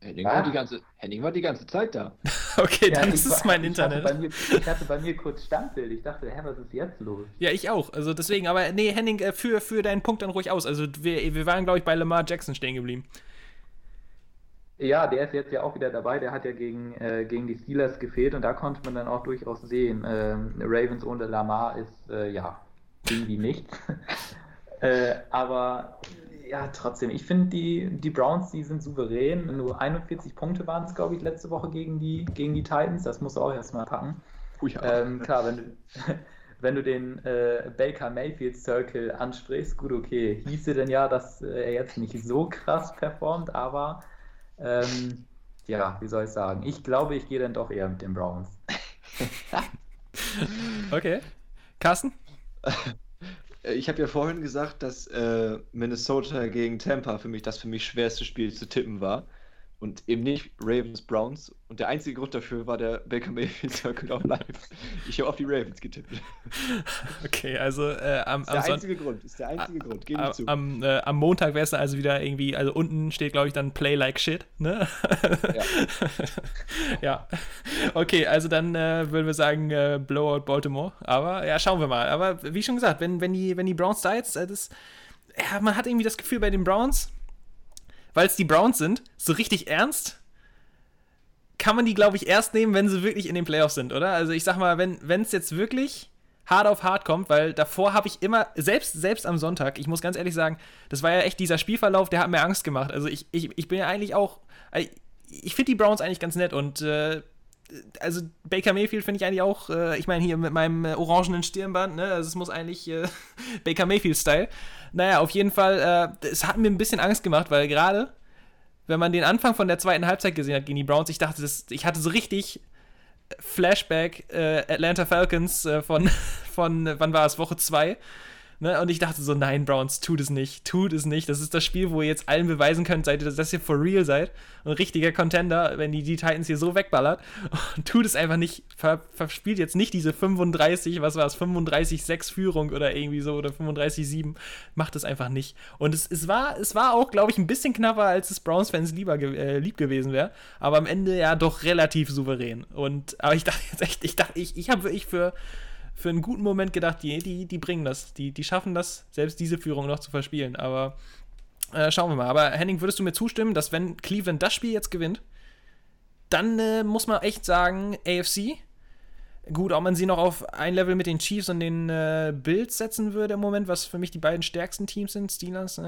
Henning, war die ganze, Henning war die ganze Zeit da. okay, ja, dann ist es mein ich Internet. Hatte mir, ich hatte bei mir kurz Standbild. Ich dachte, hä, was ist jetzt los? Ja, ich auch. Also deswegen, aber nee, Henning, äh, für, für deinen Punkt dann ruhig aus. Also wir, wir waren, glaube ich, bei Lamar Jackson stehen geblieben. Ja, der ist jetzt ja auch wieder dabei. Der hat ja gegen, äh, gegen die Steelers gefehlt und da konnte man dann auch durchaus sehen, äh, Ravens ohne Lamar ist äh, ja irgendwie nichts. äh, aber ja, trotzdem, ich finde, die, die Browns, die sind souverän. Nur 41 Punkte waren es, glaube ich, letzte Woche gegen die, gegen die Titans. Das musst du auch erstmal packen. Oh ja. ähm, klar, wenn du, wenn du den äh, Baker Mayfield Circle ansprichst, gut, okay, hieße denn ja, dass äh, er jetzt nicht so krass performt, aber ähm, ja, wie soll ich sagen? Ich glaube, ich gehe dann doch eher mit den Browns. okay. Carsten? Äh, ich habe ja vorhin gesagt, dass äh, Minnesota gegen Tampa für mich das für mich schwerste Spiel zu tippen war und eben nicht Ravens Browns. Und der einzige Grund dafür war der Baker Mayfield Circle of Life. Ich habe auf die Ravens getippt. Okay, also äh, am, ist der am einzige Son Grund, ist der einzige a Grund, gebe ich zu. Am, äh, am Montag wäre es dann also wieder irgendwie, also unten steht glaube ich dann Play like shit, ne? Ja. ja. Okay, also dann äh, würden wir sagen äh, Blowout Baltimore. Aber ja, schauen wir mal. Aber wie schon gesagt, wenn, wenn, die, wenn die Browns da jetzt, äh, das, ja, man hat irgendwie das Gefühl bei den Browns, weil es die Browns sind, so richtig ernst kann man die, glaube ich, erst nehmen, wenn sie wirklich in den Playoffs sind, oder? Also ich sag mal, wenn es jetzt wirklich hart auf hart kommt, weil davor habe ich immer, selbst, selbst am Sonntag, ich muss ganz ehrlich sagen, das war ja echt dieser Spielverlauf, der hat mir Angst gemacht. Also ich, ich, ich bin ja eigentlich auch, ich, finde die Browns eigentlich ganz nett und äh, also Baker Mayfield finde ich eigentlich auch, äh, ich meine hier mit meinem äh, orangenen Stirnband, ne, also es muss eigentlich äh, Baker Mayfield-Style. Naja, auf jeden Fall, äh, es hat mir ein bisschen Angst gemacht, weil gerade, wenn man den Anfang von der zweiten Halbzeit gesehen hat gegen die Browns, ich dachte, das, ich hatte so richtig Flashback äh, Atlanta Falcons äh, von, von, wann war es, Woche 2 Ne? Und ich dachte so, nein, Browns, tut es nicht, tut es nicht. Das ist das Spiel, wo ihr jetzt allen beweisen könnt, seid ihr, dass ihr for real seid. Ein richtiger Contender, wenn die, die Titans hier so wegballert. Und tut es einfach nicht, ver, verspielt jetzt nicht diese 35, was war es, 35-6 Führung oder irgendwie so oder 35-7. Macht es einfach nicht. Und es, es, war, es war auch, glaube ich, ein bisschen knapper, als es Browns-Fans lieber äh, lieb gewesen wäre. Aber am Ende ja doch relativ souverän. Und, aber ich dachte jetzt echt, ich dachte, ich, ich habe wirklich für für einen guten Moment gedacht, die, die, die bringen das. Die, die schaffen das, selbst diese Führung noch zu verspielen. Aber äh, schauen wir mal. Aber Henning, würdest du mir zustimmen, dass wenn Cleveland das Spiel jetzt gewinnt, dann äh, muss man echt sagen, AFC. Gut, ob man sie noch auf ein Level mit den Chiefs und den äh, Bills setzen würde im Moment, was für mich die beiden stärksten Teams sind, Steelers. Äh,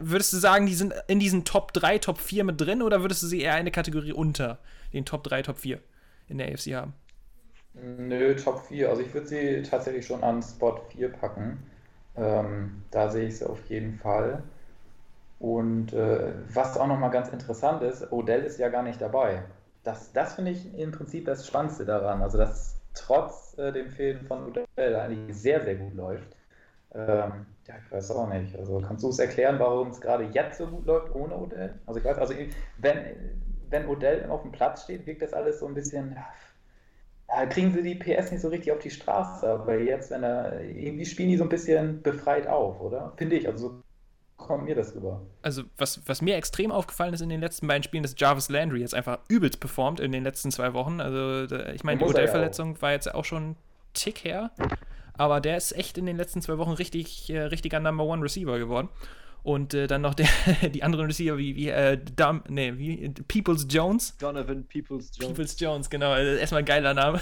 würdest du sagen, die sind in diesen Top 3, Top 4 mit drin oder würdest du sie eher eine Kategorie unter den Top 3, Top 4 in der AFC haben? Nö, Top 4. Also ich würde sie tatsächlich schon an Spot 4 packen. Ähm, da sehe ich sie auf jeden Fall. Und äh, was auch nochmal ganz interessant ist, Odell ist ja gar nicht dabei. Das, das finde ich im Prinzip das Spannendste daran. Also dass trotz äh, dem Fehlen von Odell eigentlich sehr, sehr gut läuft. Ähm, ja, ich weiß auch nicht. Also kannst du es erklären, warum es gerade jetzt so gut läuft ohne Odell? Also ich weiß, also wenn, wenn Odell auf dem Platz steht, wirkt das alles so ein bisschen, ja, kriegen sie die PS nicht so richtig auf die Straße. Aber jetzt, wenn er, irgendwie spielen die so ein bisschen befreit auf, oder? Finde ich. Also so kommt mir das rüber. Also, was, was mir extrem aufgefallen ist in den letzten beiden Spielen, dass Jarvis Landry jetzt einfach übelst performt in den letzten zwei Wochen. Also, da, ich meine, die er ja war jetzt auch schon ein Tick her. Aber der ist echt in den letzten zwei Wochen richtig, äh, richtiger Number One Receiver geworden. Und äh, dann noch der, die anderen Receiver wie, wie, äh, Dum, nee, wie Peoples Jones. Donovan Peoples Jones. Peoples Jones, genau. Also erstmal ein geiler Name.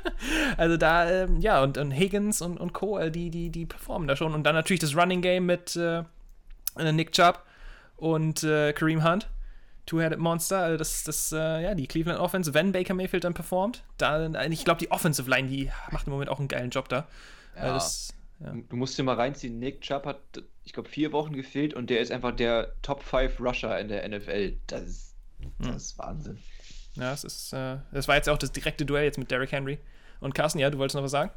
also da, ähm, ja, und, und Higgins und, und Co., äh, die, die, die performen da schon. Und dann natürlich das Running Game mit äh, Nick Chubb und äh, Kareem Hunt. Two-Headed Monster, also das, das, äh, ja, die Cleveland Offense, wenn Baker Mayfield dann performt, da, ich glaube, die Offensive Line, die macht im Moment auch einen geilen Job da. Also Ja. das, ja. Du musst dir mal reinziehen, Nick Chubb hat, ich glaube, vier Wochen gefehlt und der ist einfach der Top 5 Rusher in der NFL. Das ist, das ist Wahnsinn. ja, es ist, äh, das war jetzt auch das direkte Duell jetzt mit Derrick Henry. Und Carsten, ja, du wolltest noch was sagen?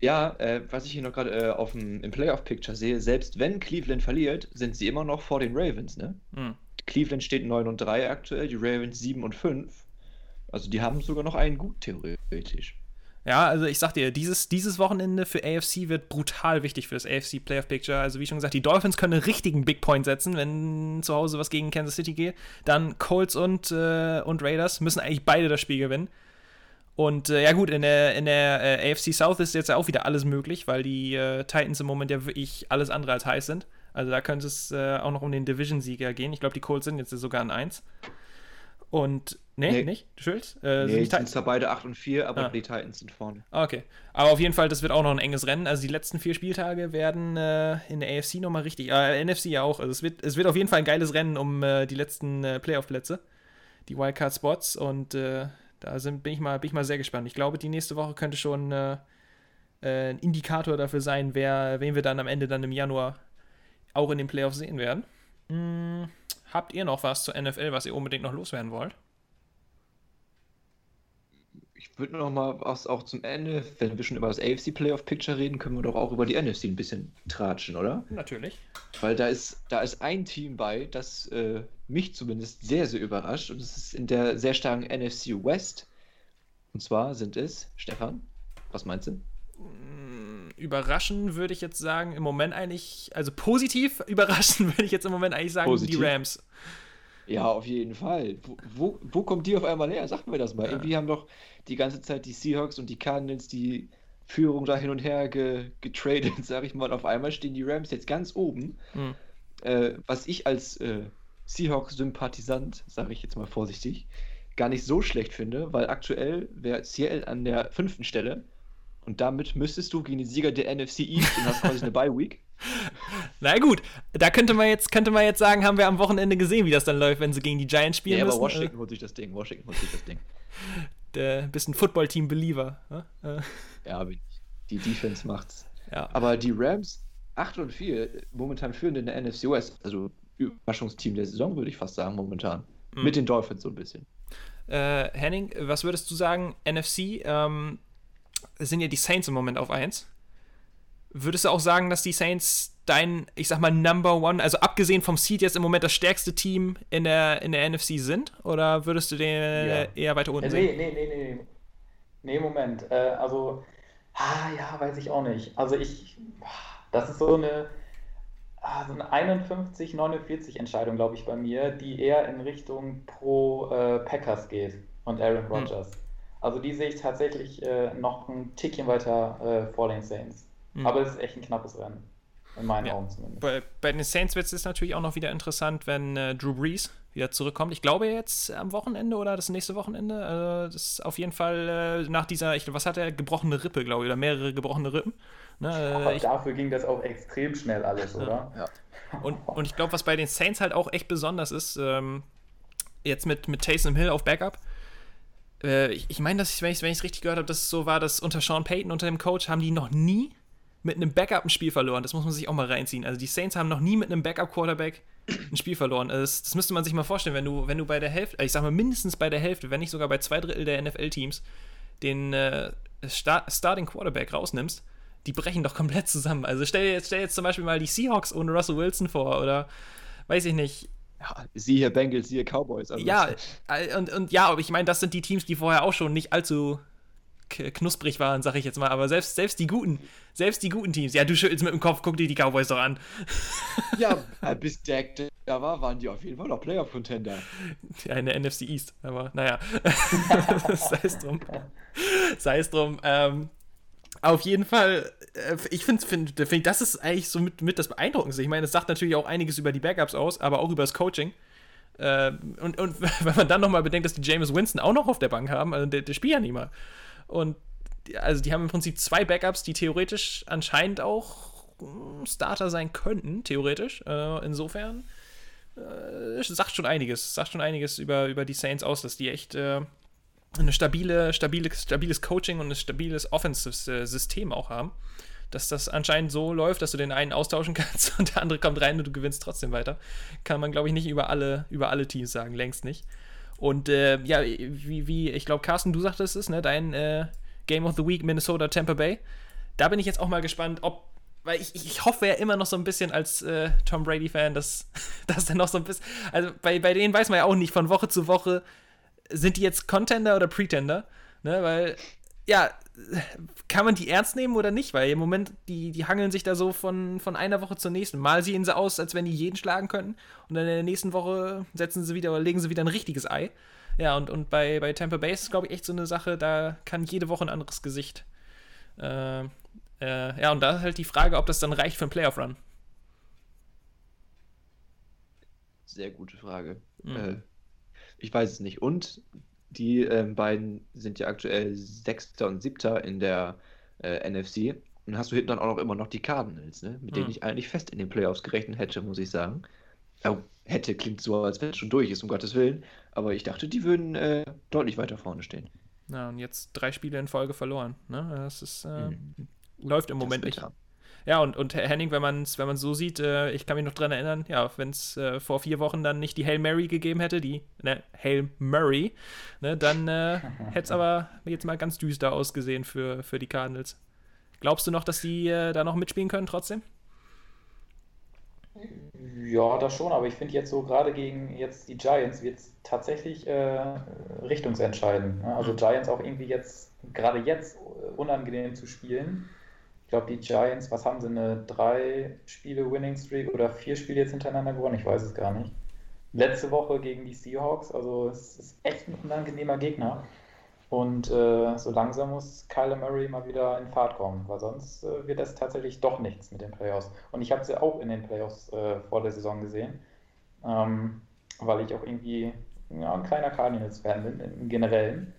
Ja, äh, was ich hier noch gerade äh, auf dem, im Playoff-Picture sehe, selbst wenn Cleveland verliert, sind sie immer noch vor den Ravens, ne? Hm. Cleveland steht 9 und 3 aktuell, die Ravens 7 und 5. Also die haben sogar noch einen gut theoretisch. Ja, also ich sag dir, dieses, dieses Wochenende für AFC wird brutal wichtig für das AFC Playoff Picture. Also wie schon gesagt, die Dolphins können einen richtigen Big Point setzen, wenn zu Hause was gegen Kansas City geht. Dann Colts und, äh, und Raiders müssen eigentlich beide das Spiel gewinnen. Und äh, ja gut, in der, in der äh, AFC South ist jetzt ja auch wieder alles möglich, weil die äh, Titans im Moment ja wirklich alles andere als heiß sind. Also da könnte es äh, auch noch um den Division-Sieger gehen. Ich glaube, die Colts sind jetzt sogar an 1. Und, nee, Nee. nicht? Schuld? Äh, Nee, sind Titans? zwar beide 8 und 4, aber Ah. die Titans sind vorne. Ah, Okay. Aber auf jeden Fall, das wird auch noch ein enges Rennen. Also die letzten vier Spieltage werden äh, in der AFC nochmal richtig, äh, NFC ja auch. Also es wird, es wird auf jeden Fall ein geiles Rennen um äh, die letzten äh, Playoff-Plätze, die Wildcard-Spots. Und äh, da sind, bin, ich mal, bin ich mal sehr gespannt. Ich glaube, die nächste Woche könnte schon äh, ein Indikator dafür sein, wer, wen wir dann am Ende dann im Januar auch in den Playoffs sehen werden. Hm, habt ihr noch was zur NFL, was ihr unbedingt noch loswerden wollt? Ich würde noch mal was auch zum Ende, wenn wir schon über das AFC Playoff Picture reden, können wir doch auch über die NFC ein bisschen tratschen, oder? Natürlich. Weil da ist, da ist ein Team bei, das äh, mich zumindest sehr, sehr überrascht. Und es ist in der sehr starken NFC West. Und zwar sind es, Stefan, was meinst du? Überraschen würde ich jetzt sagen, im Moment eigentlich, also positiv überraschen würde ich jetzt im Moment eigentlich sagen, Positiv? die Rams. Ja, auf jeden Fall. Wo, wo, wo kommt die auf einmal her? Sagen wir das mal. Ja. Irgendwie haben doch die ganze Zeit die Seahawks und die Cardinals die Führung da hin und her ge, getradet, sag ich mal. Und auf einmal stehen die Rams jetzt ganz oben. Hm. Äh, was ich als äh, Seahawks-Sympathisant, sage ich jetzt mal vorsichtig, gar nicht so schlecht finde, weil aktuell wäre Seattle an der fünften Stelle und damit müsstest du gegen den Sieger der NFC East und hast quasi eine Bye-Week. Na gut, da könnte man jetzt, könnte man jetzt sagen, haben wir am Wochenende gesehen, wie das dann läuft, wenn sie gegen die Giants spielen Ja, aber müssen. Washington holt sich das Ding, Washington holt sich das Ding. Äh, bist ein Football-Team-Believer. ne? Äh, Ja, bin ich. Die Defense macht's. ja. Aber die Rams 8 und 4, momentan führend in der NFC West, also Überraschungsteam der Saison, würde ich fast sagen, momentan. Mhm. Mit den Dolphins so ein bisschen. Äh, Henning, was würdest du sagen? NFC, ähm, sind ja die Saints im Moment auf 1. Würdest du auch sagen, dass die Saints dein, ich sag mal, Number One, also abgesehen vom Seed jetzt im Moment das stärkste Team in der, in der NFC sind? Oder würdest du den Ja. eher weiter unten sehen? nee, nee, nee, nee. Nee, Moment. Äh, also, ah, ja, weiß ich auch nicht. Also ich, das ist so eine, ah, so eine 51-49 Entscheidung, glaube ich, bei mir, die eher in Richtung pro äh, Packers geht und Aaron Hm. Also die sehe ich tatsächlich äh, noch ein Tickchen weiter äh, vor den Saints. Hm. Aber es ist echt ein knappes Rennen. In meinen Ja. Augen zumindest. Bei, bei den Saints wird es natürlich auch noch wieder interessant, wenn äh, Drew Brees wieder zurückkommt. Ich glaube jetzt am Wochenende oder das nächste Wochenende. Äh, das ist auf jeden Fall äh, nach dieser, ich, was hat er, gebrochene Rippe, glaube ich, oder mehrere gebrochene Rippen. Ne, Aber äh, ich, dafür ging das auch extrem schnell alles, oder? und, und ich glaube, was bei den Saints halt auch echt besonders ist, ähm, jetzt mit, mit Taysom Hill auf Backup. Äh, ich ich meine, dass ich, wenn ich es richtig gehört habe, dass es so war, dass unter Sean Payton, unter dem Coach, haben die noch nie mit einem Backup ein Spiel verloren. Das muss man sich auch mal reinziehen. Also die Saints haben noch nie mit einem Backup-Quarterback ein Spiel verloren. Also das, das müsste man sich mal vorstellen, wenn du, wenn du bei der Hälfte, ich sag mal mindestens bei der Hälfte, wenn nicht sogar bei zwei Drittel der NFL-Teams, den äh, Star Starting Quarterback rausnimmst, die brechen doch komplett zusammen. Also stell dir jetzt, stell jetzt zum Beispiel mal die Seahawks ohne Russell Wilson vor oder weiß ich nicht, Ja, siehe Bengals, siehe Cowboys. Also ja, und, und ja, aber ich meine, das sind die Teams, die vorher auch schon nicht allzu knusprig waren, sag ich jetzt mal. Aber selbst, selbst die guten, selbst die guten Teams, ja, du schüttelst mit dem Kopf, guck dir die Cowboys doch an. Ja, äh, bis Dak da war, waren die auf jeden Fall noch Playoff-Contender. Ja, in der NFC East, aber naja. Sei es drum. Sei es drum. Ähm, auf jeden Fall, äh, ich finde, find, find, das ist eigentlich so mit, mit das Beeindruckendste. Ich meine, es sagt natürlich auch einiges über die Backups aus, aber auch über das Coaching. Äh, und, und wenn man dann nochmal bedenkt, dass die James Winston auch noch auf der Bank haben, also der, der spielt ja nicht mal. Und also die haben im Prinzip zwei Backups, die theoretisch anscheinend auch hm, Starter sein könnten, theoretisch. Äh, insofern sagt schon einiges, sagt schon einiges über, über die Saints aus, dass die echt eine stabile, stabile, stabiles Coaching und ein stabiles Offensive-System auch haben. Dass das anscheinend so läuft, dass du den einen austauschen kannst und der andere kommt rein und du gewinnst trotzdem weiter. Kann man, glaube ich, nicht über alle, über alle Teams sagen, längst nicht. Und äh, ja, wie, wie ich glaube, Carsten, du sagtest es, ne? Dein äh, Game of the Week Minnesota Tampa Bay. Da bin ich jetzt auch mal gespannt, ob weil ich, ich hoffe ja immer noch so ein bisschen als äh, Tom Brady-Fan, dass, dass er noch so ein bisschen. Also bei, bei denen weiß man ja auch nicht von Woche zu Woche, sind die jetzt Contender oder Pretender? Ne, weil, ja, kann man die ernst nehmen oder nicht? Weil im Moment, die, die hangeln sich da so von, von einer Woche zur nächsten. Mal sehen sie aus, als wenn die jeden schlagen könnten. Und dann in der nächsten Woche setzen sie wieder oder legen sie wieder ein richtiges Ei. Ja, und, und bei, bei Tampa Bay ist es, glaube ich, echt so eine Sache, da kann jede Woche ein anderes Gesicht. Äh, äh, ja, und da ist halt die Frage, ob das dann reicht für einen Playoff-Run. Sehr gute Frage. Mhm. Äh, ich weiß es nicht. Und die äh, beiden sind ja aktuell Sechster und Siebter in der äh, NFC. Und hast du hinten dann auch noch immer noch die Cardinals, ne? mit denen mhm. ich eigentlich fest in den Playoffs gerechnet hätte, muss ich sagen. Oh, hätte klingt so, als wenn es schon durch ist, um Gottes Willen. Aber ich dachte, die würden äh, deutlich weiter vorne stehen. Ja, und jetzt drei Spiele in Folge verloren. Ne? Das ist, mhm. läuft im Moment nicht. Haben. Ja, und, und Henning, wenn man es wenn so sieht, äh, ich kann mich noch dran erinnern, ja, wenn es äh, vor vier Wochen dann nicht die Hail Mary gegeben hätte, die ne, Hail Murray, ne, dann äh, hätte es aber jetzt mal ganz düster ausgesehen für, für die Cardinals. Glaubst du noch, dass die äh, da noch mitspielen können trotzdem? Ja, das schon, aber ich finde jetzt so gerade gegen jetzt die Giants wird es tatsächlich äh, richtungsentscheidend. Ne? Also mhm. Giants auch irgendwie jetzt, gerade jetzt unangenehm zu spielen glaube, die Giants, was haben sie, eine drei Spiele Winning Streak oder vier Spiele jetzt hintereinander gewonnen? Ich weiß es gar nicht. Letzte Woche gegen die Seahawks, also es ist echt ein unangenehmer Gegner. Und äh, so langsam muss Kyler Murray mal wieder in Fahrt kommen, weil sonst äh, wird das tatsächlich doch nichts mit den Playoffs. Und ich habe sie auch in den Playoffs äh, vor der Saison gesehen, ähm, weil ich auch irgendwie ja, ein kleiner Cardinals-Fan bin, im Generellen.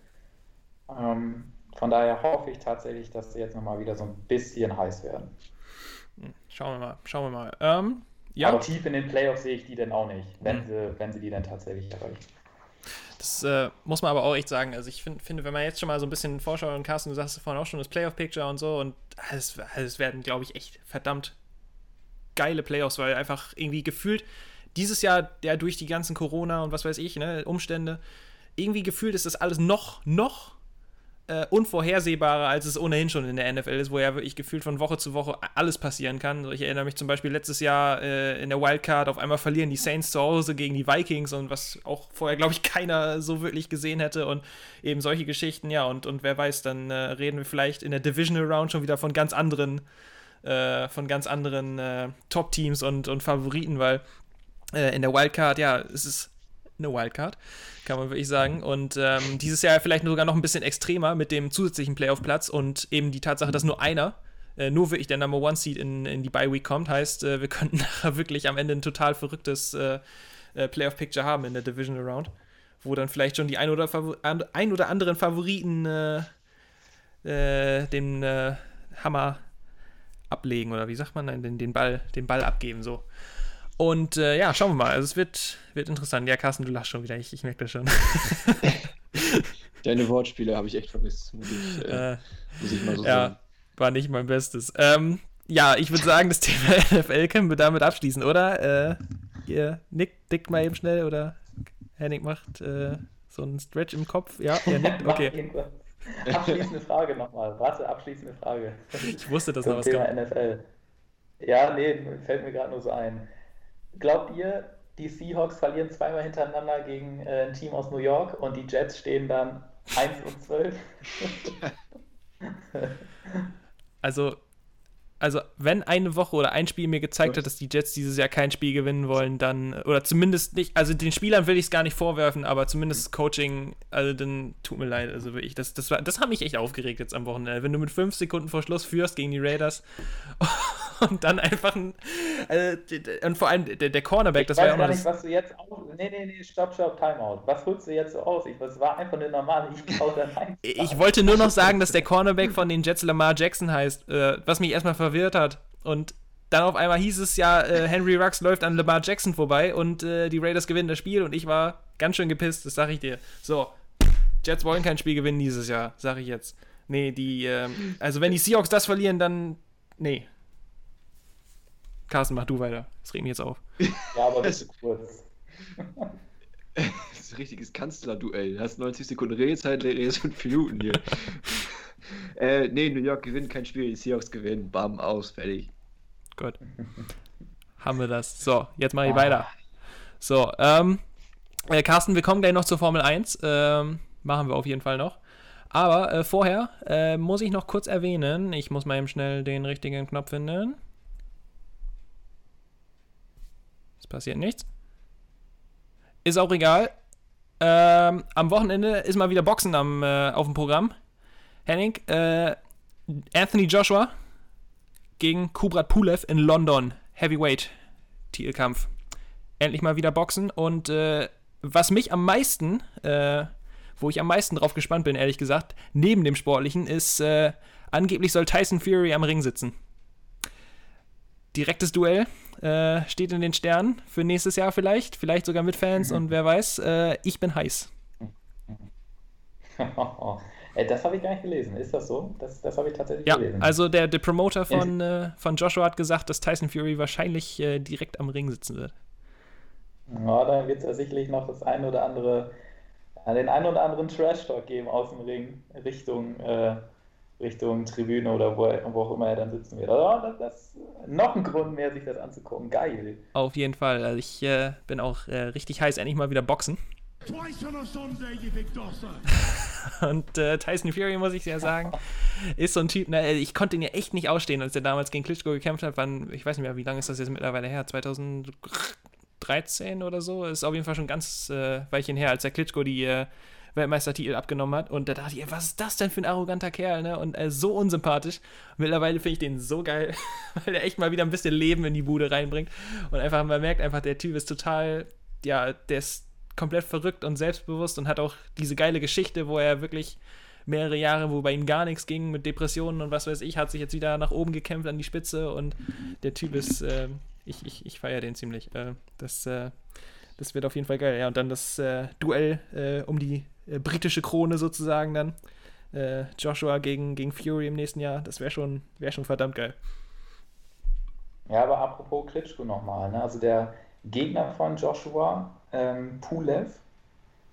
Ähm, von daher hoffe ich tatsächlich, dass sie jetzt nochmal wieder so ein bisschen heiß werden. Schauen wir mal, schauen wir mal. Ähm, ja. Aber tief in den Playoffs sehe ich die denn auch nicht, wenn, mhm. sie, wenn sie die dann tatsächlich erreichen. Das äh, muss man aber auch echt sagen. Also ich find, finde, wenn man jetzt schon mal so ein bisschen vorschaut und Carsten, du sagst vorhin auch schon das Playoff-Picture und so und es, es werden, glaube ich, echt verdammt geile Playoffs, weil einfach irgendwie gefühlt dieses Jahr, der durch die ganzen Corona und was weiß ich, ne, Umstände, irgendwie gefühlt ist das alles noch, noch äh, unvorhersehbarer, als es ohnehin schon in der NFL ist, wo ja wirklich gefühlt von Woche zu Woche alles passieren kann. Ich erinnere mich zum Beispiel letztes Jahr äh, in der Wildcard, auf einmal verlieren die Saints zu Hause gegen die Vikings und was auch vorher, glaube ich, keiner so wirklich gesehen hätte und eben solche Geschichten, ja, und, und wer weiß, dann äh, reden wir vielleicht in der Divisional Round schon wieder von ganz anderen, äh, von ganz anderen äh, Top-Teams und, und Favoriten, weil äh, in der Wildcard, ja, es ist eine Wildcard, kann man wirklich sagen. Und ähm, dieses Jahr vielleicht sogar noch ein bisschen extremer mit dem zusätzlichen Playoff-Platz und eben die Tatsache, dass nur einer, äh, nur wirklich der Number One Seed in, in die Bye Week kommt, heißt, äh, wir könnten nachher wirklich am Ende ein total verrücktes äh, äh Playoff-Picture haben in der Divisional Round, wo dann vielleicht schon die ein oder, ein oder anderen Favoriten äh, äh, den Hammer ablegen oder wie sagt man, den, den, Ball, den Ball abgeben so. Und äh, ja, schauen wir mal. Also es wird, wird interessant. Ja, Carsten, du lachst schon wieder. Ich, ich merke das schon. Deine Wortspiele habe ich echt vermisst, muss ich, äh, äh, muss ich mal so ja, sagen. War nicht mein Bestes. Ähm, ja, ich würde sagen, das Thema NFL können wir damit abschließen, oder? Äh, ihr nickt, nickt mal eben schnell oder Henning macht äh, so einen Stretch im Kopf. Ja, er nickt, okay. abschließende Frage nochmal. Warte, abschließende Frage. Ich wusste, dass noch was Thema kommt. NFL. Ja, nee, fällt mir gerade nur so ein. Glaubt ihr, die Seahawks verlieren zweimal hintereinander gegen äh, ein Team aus New York und die Jets stehen dann 1 und 12. Also, also wenn eine Woche oder ein Spiel mir gezeigt hat, dass die Jets dieses Jahr kein Spiel gewinnen wollen, dann, oder zumindest nicht, also den Spielern will ich es gar nicht vorwerfen, aber zumindest das Coaching, also dann tut mir leid, also wirklich, das, das, war, das hat mich echt aufgeregt jetzt am Wochenende. Wenn du mit fünf Sekunden vor Schluss führst gegen die Raiders und dann einfach ein, also, und vor allem der, der Cornerback, das ich war weiß ja auch noch nicht, das, was du jetzt aus. Nee, nee, nee, stopp, stopp, Timeout. Was holst du jetzt so aus? Ich, das war einfach eine normale Ich oder Nein. Ich wollte nur noch sagen, dass der Cornerback von den Jets Lamar Jackson heißt, äh, was mich erstmal verwirrt hat. Und dann auf einmal hieß es ja, äh, Henry Rux läuft an Lamar Jackson vorbei und äh, die Raiders gewinnen das Spiel und ich war ganz schön gepisst, das sage ich dir. So, Jets wollen kein Spiel gewinnen dieses Jahr, sage ich jetzt. Nee, die, ähm, also wenn die Seahawks das verlieren, dann, nee. Carsten, mach du weiter. Das regt mich jetzt auf. Ja, aber bitte kurz. Das ist ein richtiges Kanzlerduell. Du hast 90 Sekunden Redezeit, redest 5 Minuten hier. äh, nee, New York gewinnt kein Spiel, die Seahawks gewinnen. Bam, aus, fertig. Gut. Haben wir das. So, jetzt mache ich weiter. So, ähm, äh, Carsten, wir kommen gleich noch zur Formel 1. Ähm, machen wir auf jeden Fall noch. Aber äh, vorher äh, muss ich noch kurz erwähnen, ich muss mal eben schnell den richtigen Knopf finden. Es passiert nichts. Ist auch egal. Ähm, am Wochenende ist mal wieder Boxen am, äh, auf dem Programm. Henning, äh, Anthony Joshua gegen Kubrat Pulev in London. Heavyweight Titelkampf. Endlich mal wieder Boxen. Und äh, was mich am meisten, äh, wo ich am meisten drauf gespannt bin, ehrlich gesagt, neben dem Sportlichen, ist, äh, angeblich soll Tyson Fury am Ring sitzen. Direktes Duell äh, steht in den Sternen für nächstes Jahr vielleicht. Vielleicht sogar mit Fans und wer weiß. Äh, ich bin heiß. Das habe ich gar nicht gelesen. Ist das so? Das, das habe ich tatsächlich Ja, gelesen. also der, der Promoter von, äh, von Joshua hat gesagt, dass Tyson Fury wahrscheinlich äh, direkt am Ring sitzen wird. Ja, dann wird es ja sicherlich noch das ein oder andere, den einen oder anderen Trash-Talk geben aus dem Ring Richtung, äh, Richtung Tribüne oder wo, er- wo auch immer er dann sitzen wird. Also, das, das noch ein Grund mehr, sich das anzugucken. Geil. Auf jeden Fall. Also ich äh, bin auch äh, richtig heiß, endlich mal wieder boxen. Und äh, Tyson Fury, muss ich ja sagen, ist so ein Typ, ne, ich konnte ihn ja echt nicht ausstehen, als er damals gegen Klitschko gekämpft hat. Wann, ich weiß nicht mehr, wie lange ist das jetzt mittlerweile her? 2013 oder so? Ist auf jeden Fall schon ganz äh, Weilchen her, als der Klitschko die äh, Weltmeistertitel abgenommen hat. Und da dachte ich, ey, was ist das denn für ein arroganter Kerl, ne? Und äh, so unsympathisch. Mittlerweile finde ich den so geil, weil er echt mal wieder ein bisschen Leben in die Bude reinbringt. Und einfach, man merkt einfach, der Typ ist total, ja, der ist komplett verrückt und selbstbewusst und hat auch diese geile Geschichte, wo er wirklich mehrere Jahre, wo bei ihm gar nichts ging mit Depressionen und was weiß ich, hat sich jetzt wieder nach oben gekämpft an die Spitze und der Typ ist, äh, ich, ich, ich feiere den ziemlich. Äh, das, äh, das wird auf jeden Fall geil. Ja, und dann das äh, Duell äh, um die äh, britische Krone sozusagen dann. Äh, Joshua gegen, gegen Fury im nächsten Jahr, das wäre schon, wär schon verdammt geil. Ja, aber apropos Klitschko nochmal, ne? Also der Gegner von Joshua, ähm, Pulev,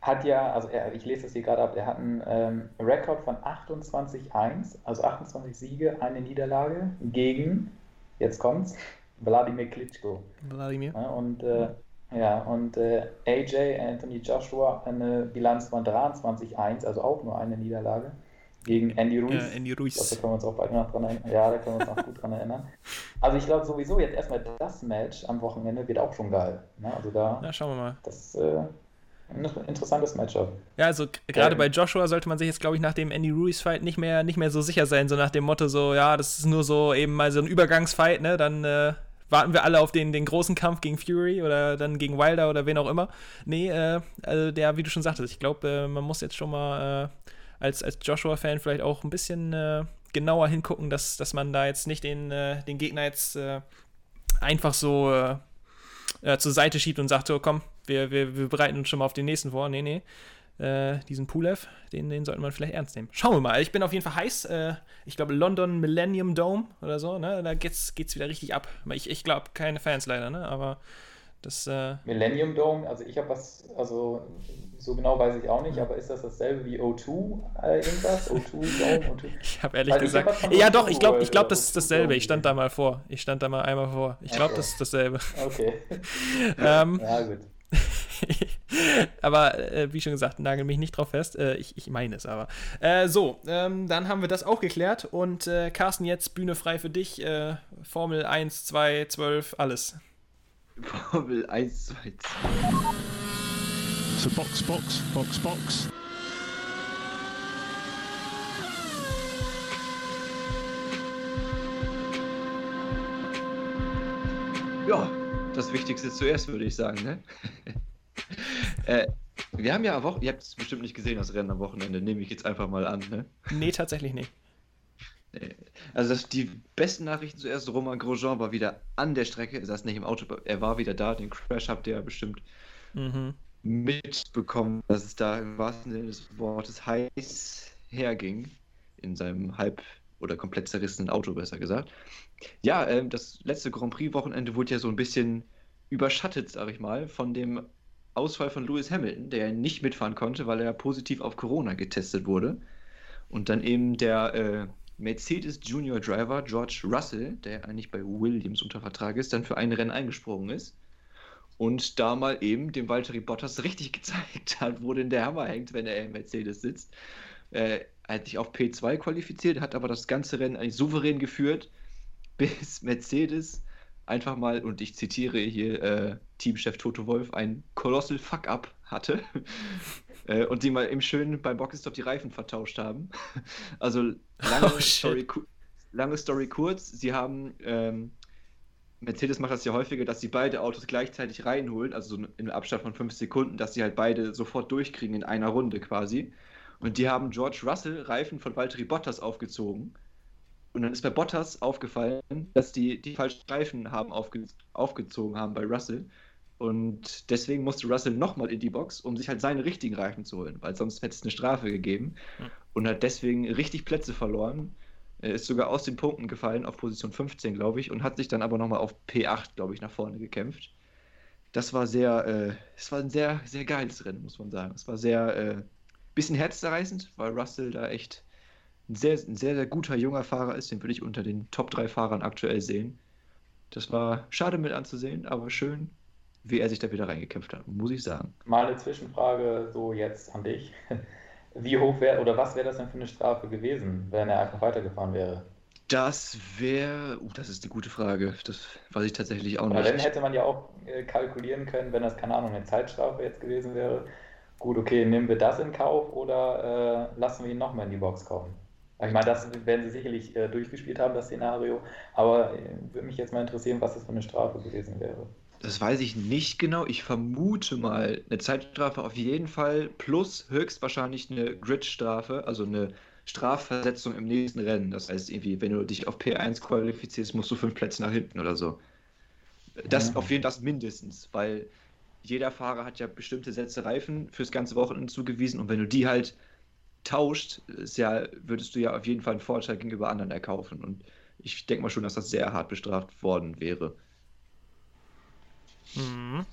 hat ja, also er, ich lese das hier gerade ab, er hat einen ähm, Rekord von 28-1, also 28 Siege, eine Niederlage gegen, jetzt kommt's, Wladimir Klitschko. Wladimir. Ja, und äh, ja, und äh, AJ, Anthony Joshua, eine Bilanz von 23-1, also auch nur eine Niederlage gegen Andy Ruiz. Ja, Andy Ich glaube, da Ruiz. können wir uns auch bald noch dran erinnern. Ja, da können wir uns noch gut dran erinnern. Also ich glaube sowieso jetzt erstmal das Match am Wochenende wird auch schon geil. Ne? Also da, Na, schauen wir mal. das ist äh, ein interessantes Matchup. Ja, also gerade Ähm. bei Joshua sollte man sich jetzt, glaube ich, nach dem Andy Ruiz-Fight nicht mehr, nicht mehr so sicher sein, so nach dem Motto, so, ja, das ist nur so eben mal so ein Übergangsfight, ne? Dann äh, warten wir alle auf den, den großen Kampf gegen Fury oder dann gegen Wilder oder wen auch immer. Nee, äh, also der, wie du schon sagtest, ich glaube, äh, man muss jetzt schon mal äh, als, als Joshua-Fan vielleicht auch ein bisschen äh, genauer hingucken, dass, dass man da jetzt nicht den, äh, den Gegner jetzt äh, einfach so zur Seite schiebt und sagt, so komm, wir, wir, wir bereiten uns schon mal auf den nächsten vor. Nee, nee. Äh, diesen Pulev, den, den sollte man vielleicht ernst nehmen. Schauen wir mal. Ich bin auf jeden Fall heiß. Äh, ich glaube, London Millennium Dome oder so, ne? Da geht's, geht's wieder richtig ab. Ich, ich glaube, keine Fans leider, ne? Aber Das, äh, Millennium Dome, also ich habe was, also so genau weiß ich auch nicht, aber ist das dasselbe wie O2 äh, irgendwas? O2 Dome? O2? ich habe ehrlich ich hab gesagt. von ja, doch, O2, ich glaube, ich glaub, äh, das ist O2 dasselbe. Ich stand da mal vor. Ich stand da mal einmal vor. Ich glaube, Okay. das ist dasselbe. Okay. ähm, Ja, gut. aber äh, wie schon gesagt, nagel mich nicht drauf fest. Äh, ich, ich meine es aber. Äh, so, ähm, dann haben wir das auch geklärt. Und äh, Carsten, jetzt Bühne frei für dich. Äh, Formel 1, 2, 12, alles. Formel 1, 2, 3. So box, box, box, box. Ja, das Wichtigste zuerst, würde ich sagen, ne? äh, wir haben ja am Wochenende, ihr habt es bestimmt nicht gesehen, das Rennen am Wochenende, nehme ich jetzt einfach mal an, ne? Nee, tatsächlich nicht. Also das, die besten Nachrichten zuerst, Romain Grosjean war wieder an der Strecke, er saß nicht im Auto, er war wieder da, den Crash habt ihr ja bestimmt Mhm. mitbekommen, dass es da im wahrsten Sinne des Wortes heiß herging, in seinem halb oder komplett zerrissenen Auto, besser gesagt. Ja, ähm, das letzte Grand Prix-Wochenende wurde ja so ein bisschen überschattet, sag ich mal, von dem Ausfall von Lewis Hamilton, der nicht mitfahren konnte, weil er positiv auf Corona getestet wurde. Und dann eben der äh, Mercedes Junior Driver George Russell, der eigentlich bei Williams unter Vertrag ist, dann für ein Rennen eingesprungen ist und da mal eben dem Valtteri Bottas richtig gezeigt hat, wo denn der Hammer hängt, wenn er im Mercedes sitzt. Äh, er hat sich auf P2 qualifiziert, hat aber das ganze Rennen eigentlich souverän geführt, bis Mercedes einfach mal, und ich zitiere hier äh, Teamchef Toto Wolf, ein Colossal Fuck-up hatte äh, und die mal eben schön beim Boxenstopp die Reifen vertauscht haben. Also lange, Oh. Story, lange Story kurz, sie haben ähm, Mercedes macht das ja häufiger, dass sie beide Autos gleichzeitig reinholen, also so in einem Abstand von fünf Sekunden, dass sie halt beide sofort durchkriegen in einer Runde quasi. Und die haben George Russell Reifen von Valtteri Bottas aufgezogen. Und dann ist bei Bottas aufgefallen, dass die die falschen Reifen haben aufge aufgezogen haben bei Russell. Und deswegen musste Russell nochmal in die Box, um sich halt seine richtigen Reifen zu holen, weil sonst hätte es eine Strafe gegeben. Hm. Und hat deswegen richtig Plätze verloren. Er ist sogar aus den Punkten gefallen auf Position 15, glaube ich, und hat sich dann aber nochmal auf P8, glaube ich, nach vorne gekämpft. Das war sehr, äh, es war ein sehr, sehr geiles Rennen, muss man sagen. Es war sehr, äh, bisschen herzzerreißend, weil Russell da echt ein sehr, ein sehr, sehr guter junger Fahrer ist. Den würde ich unter den Top 3 Fahrern aktuell sehen. Das war schade mit anzusehen, aber schön, wie er sich da wieder reingekämpft hat, muss ich sagen. Mal eine Zwischenfrage so jetzt an dich. Wie hoch wäre oder was wäre das denn für eine Strafe gewesen, wenn er einfach weitergefahren wäre? Das wäre, uh, das ist eine gute Frage. Das weiß ich tatsächlich auch Weil dann nicht. hätte man ja auch äh, kalkulieren können, wenn das, keine Ahnung, eine Zeitstrafe jetzt gewesen wäre. Gut, okay, nehmen wir das in Kauf oder äh, lassen wir ihn nochmal in die Box kommen? Ich meine, das werden sie sicherlich äh, durchgespielt haben, das Szenario, aber äh, würde mich jetzt mal interessieren, was das für eine Strafe gewesen wäre. Das weiß ich nicht genau. Ich vermute mal eine Zeitstrafe auf jeden Fall plus höchstwahrscheinlich eine Grid-Strafe, also eine Strafversetzung im nächsten Rennen. Das heißt irgendwie, wenn du dich auf P1 qualifizierst, musst du fünf Plätze nach hinten oder so. Das Mhm. auf jeden Fall das mindestens, weil jeder Fahrer hat ja bestimmte Sätze Reifen fürs ganze Wochenende zugewiesen und wenn du die halt tauscht, ist ja, würdest du ja auf jeden Fall einen Vorteil gegenüber anderen erkaufen. Und ich denke mal schon, dass das sehr hart bestraft worden wäre. Mhm.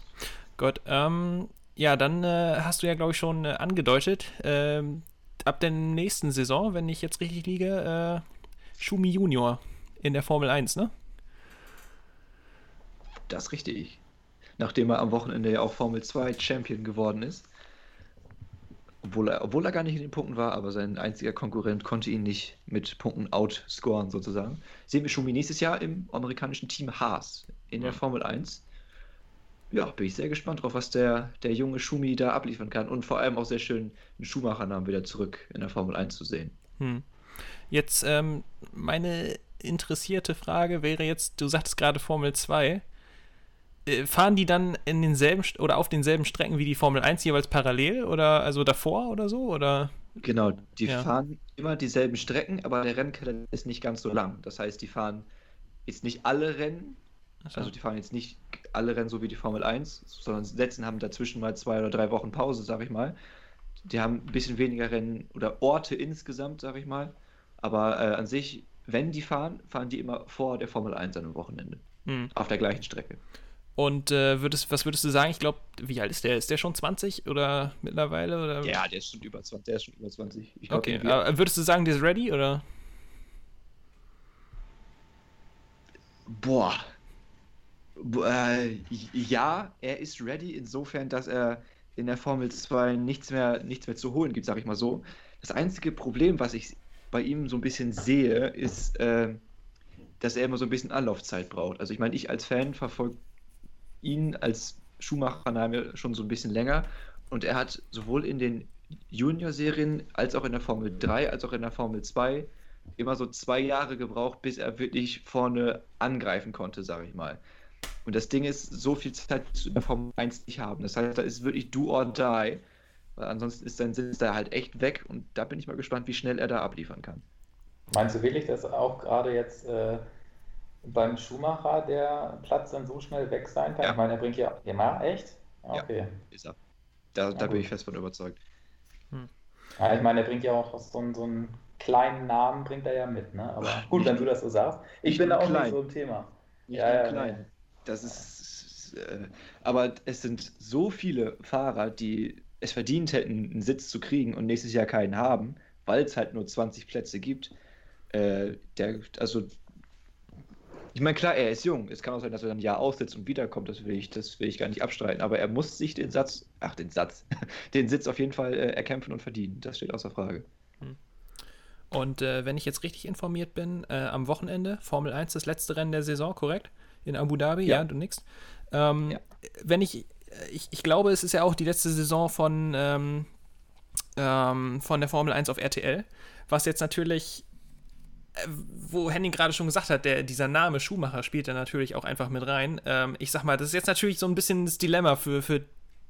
Gut, ähm, ja, dann äh, hast du ja, glaube ich, schon äh, angedeutet, ähm, ab der nächsten Saison, wenn ich jetzt richtig liege, äh, Schumi Junior in der Formel 1, ne? Das richtig. Nachdem er am Wochenende ja auch Formel 2 Champion geworden ist. Obwohl er, obwohl er gar nicht in den Punkten war, aber sein einziger Konkurrent konnte ihn nicht mit Punkten outscoren, sozusagen. Sehen wir Schumi nächstes Jahr im amerikanischen Team Haas in der. Formel 1. Ja, bin ich sehr gespannt drauf, was der, der junge Schumi da abliefern kann. Und vor allem auch sehr schön, einen Schumacher-Namen wieder zurück in der Formel 1 zu sehen. Hm. Jetzt, ähm, meine interessierte Frage wäre jetzt, du sagtest gerade Formel 2. Äh, fahren die dann in denselben oder auf denselben Strecken wie die Formel 1 jeweils parallel oder also davor oder so? Oder? Genau, die Ja. fahren immer dieselben Strecken, aber der Rennkalender ist nicht ganz so lang. Das heißt, die fahren jetzt nicht alle Rennen, Achso. Also die fahren jetzt nicht alle Rennen so wie die Formel 1, sondern setzen haben dazwischen mal zwei oder drei Wochen Pause, sag ich mal. Die haben ein bisschen weniger Rennen oder Orte insgesamt, sag ich mal. Aber äh, an sich, wenn die fahren, fahren die immer vor der Formel 1 an einem Wochenende. Hm. Auf der gleichen Strecke. Und äh, würdest, was würdest du sagen? Ich glaube, wie alt ist der? Ist der schon 20 oder mittlerweile? Oder? Ja, der ist schon über 20. Der ist schon über 20. Ich glaub, Okay, aber würdest du sagen, der ist ready oder? Boah. Boah, äh, ja, er ist ready insofern, dass er in der Formel 2 nichts mehr, nichts mehr zu holen gibt, sag ich mal so. Das einzige Problem, was ich bei ihm so ein bisschen sehe, ist, äh, dass er immer so ein bisschen Anlaufzeit braucht. Also ich meine, ich als Fan verfolge ihn als Schumacher schon so ein bisschen länger und er hat sowohl in den Junior-Serien als auch in der Formel 3 als auch in der Formel 2 immer so zwei Jahre gebraucht, bis er wirklich vorne angreifen konnte, sage ich mal. Und das Ding ist, so viel Zeit zu der Formel 1 nicht haben. Das heißt, da ist wirklich do or die. Weil ansonsten ist sein Sitz da halt echt weg und da bin ich mal gespannt, wie schnell er da abliefern kann. Meinst du wirklich, dass auch gerade jetzt äh, beim Schumacher der Platz dann so schnell weg sein kann? Ja. Ich meine, er bringt ja. Ja, echt? Ja. Okay. Ist er. Da, da Ja, bin gut. ich fest von überzeugt. Ja, ich meine, er bringt ja auch so einen, so einen kleinen Namen, bringt er ja mit, ne? Aber Ach, gut, nicht wenn du das so sagst. Ich nicht bin da auch nicht klein. so im Thema. Nicht Ja, ja, klein. nee. Das ist. Äh, aber es sind so viele Fahrer, die es verdient hätten, einen Sitz zu kriegen und nächstes Jahr keinen haben, weil es halt nur 20 Plätze gibt. Äh, der, also. Ich meine, klar, er ist jung. Es kann auch sein, dass er dann ein Jahr aussitzt und wiederkommt. Das will ich, das will ich gar nicht abstreiten. Aber er muss sich den Satz, ach, den Satz, den Sitz auf jeden Fall äh, erkämpfen und verdienen. Das steht außer Frage. Und äh, wenn ich jetzt richtig informiert bin, äh, am Wochenende Formel 1 das letzte Rennen der Saison, korrekt? In Abu Dhabi, ja, Ja. du nix. Ähm, Ja. Wenn ich, ich, ich glaube, es ist ja auch die letzte Saison von, ähm, ähm, von der Formel 1 auf RTL, was jetzt natürlich, äh, wo Henning gerade schon gesagt hat, der, dieser Name Schumacher spielt da natürlich auch einfach mit rein. Ähm, ich sag mal, das ist jetzt natürlich so ein bisschen das Dilemma für, für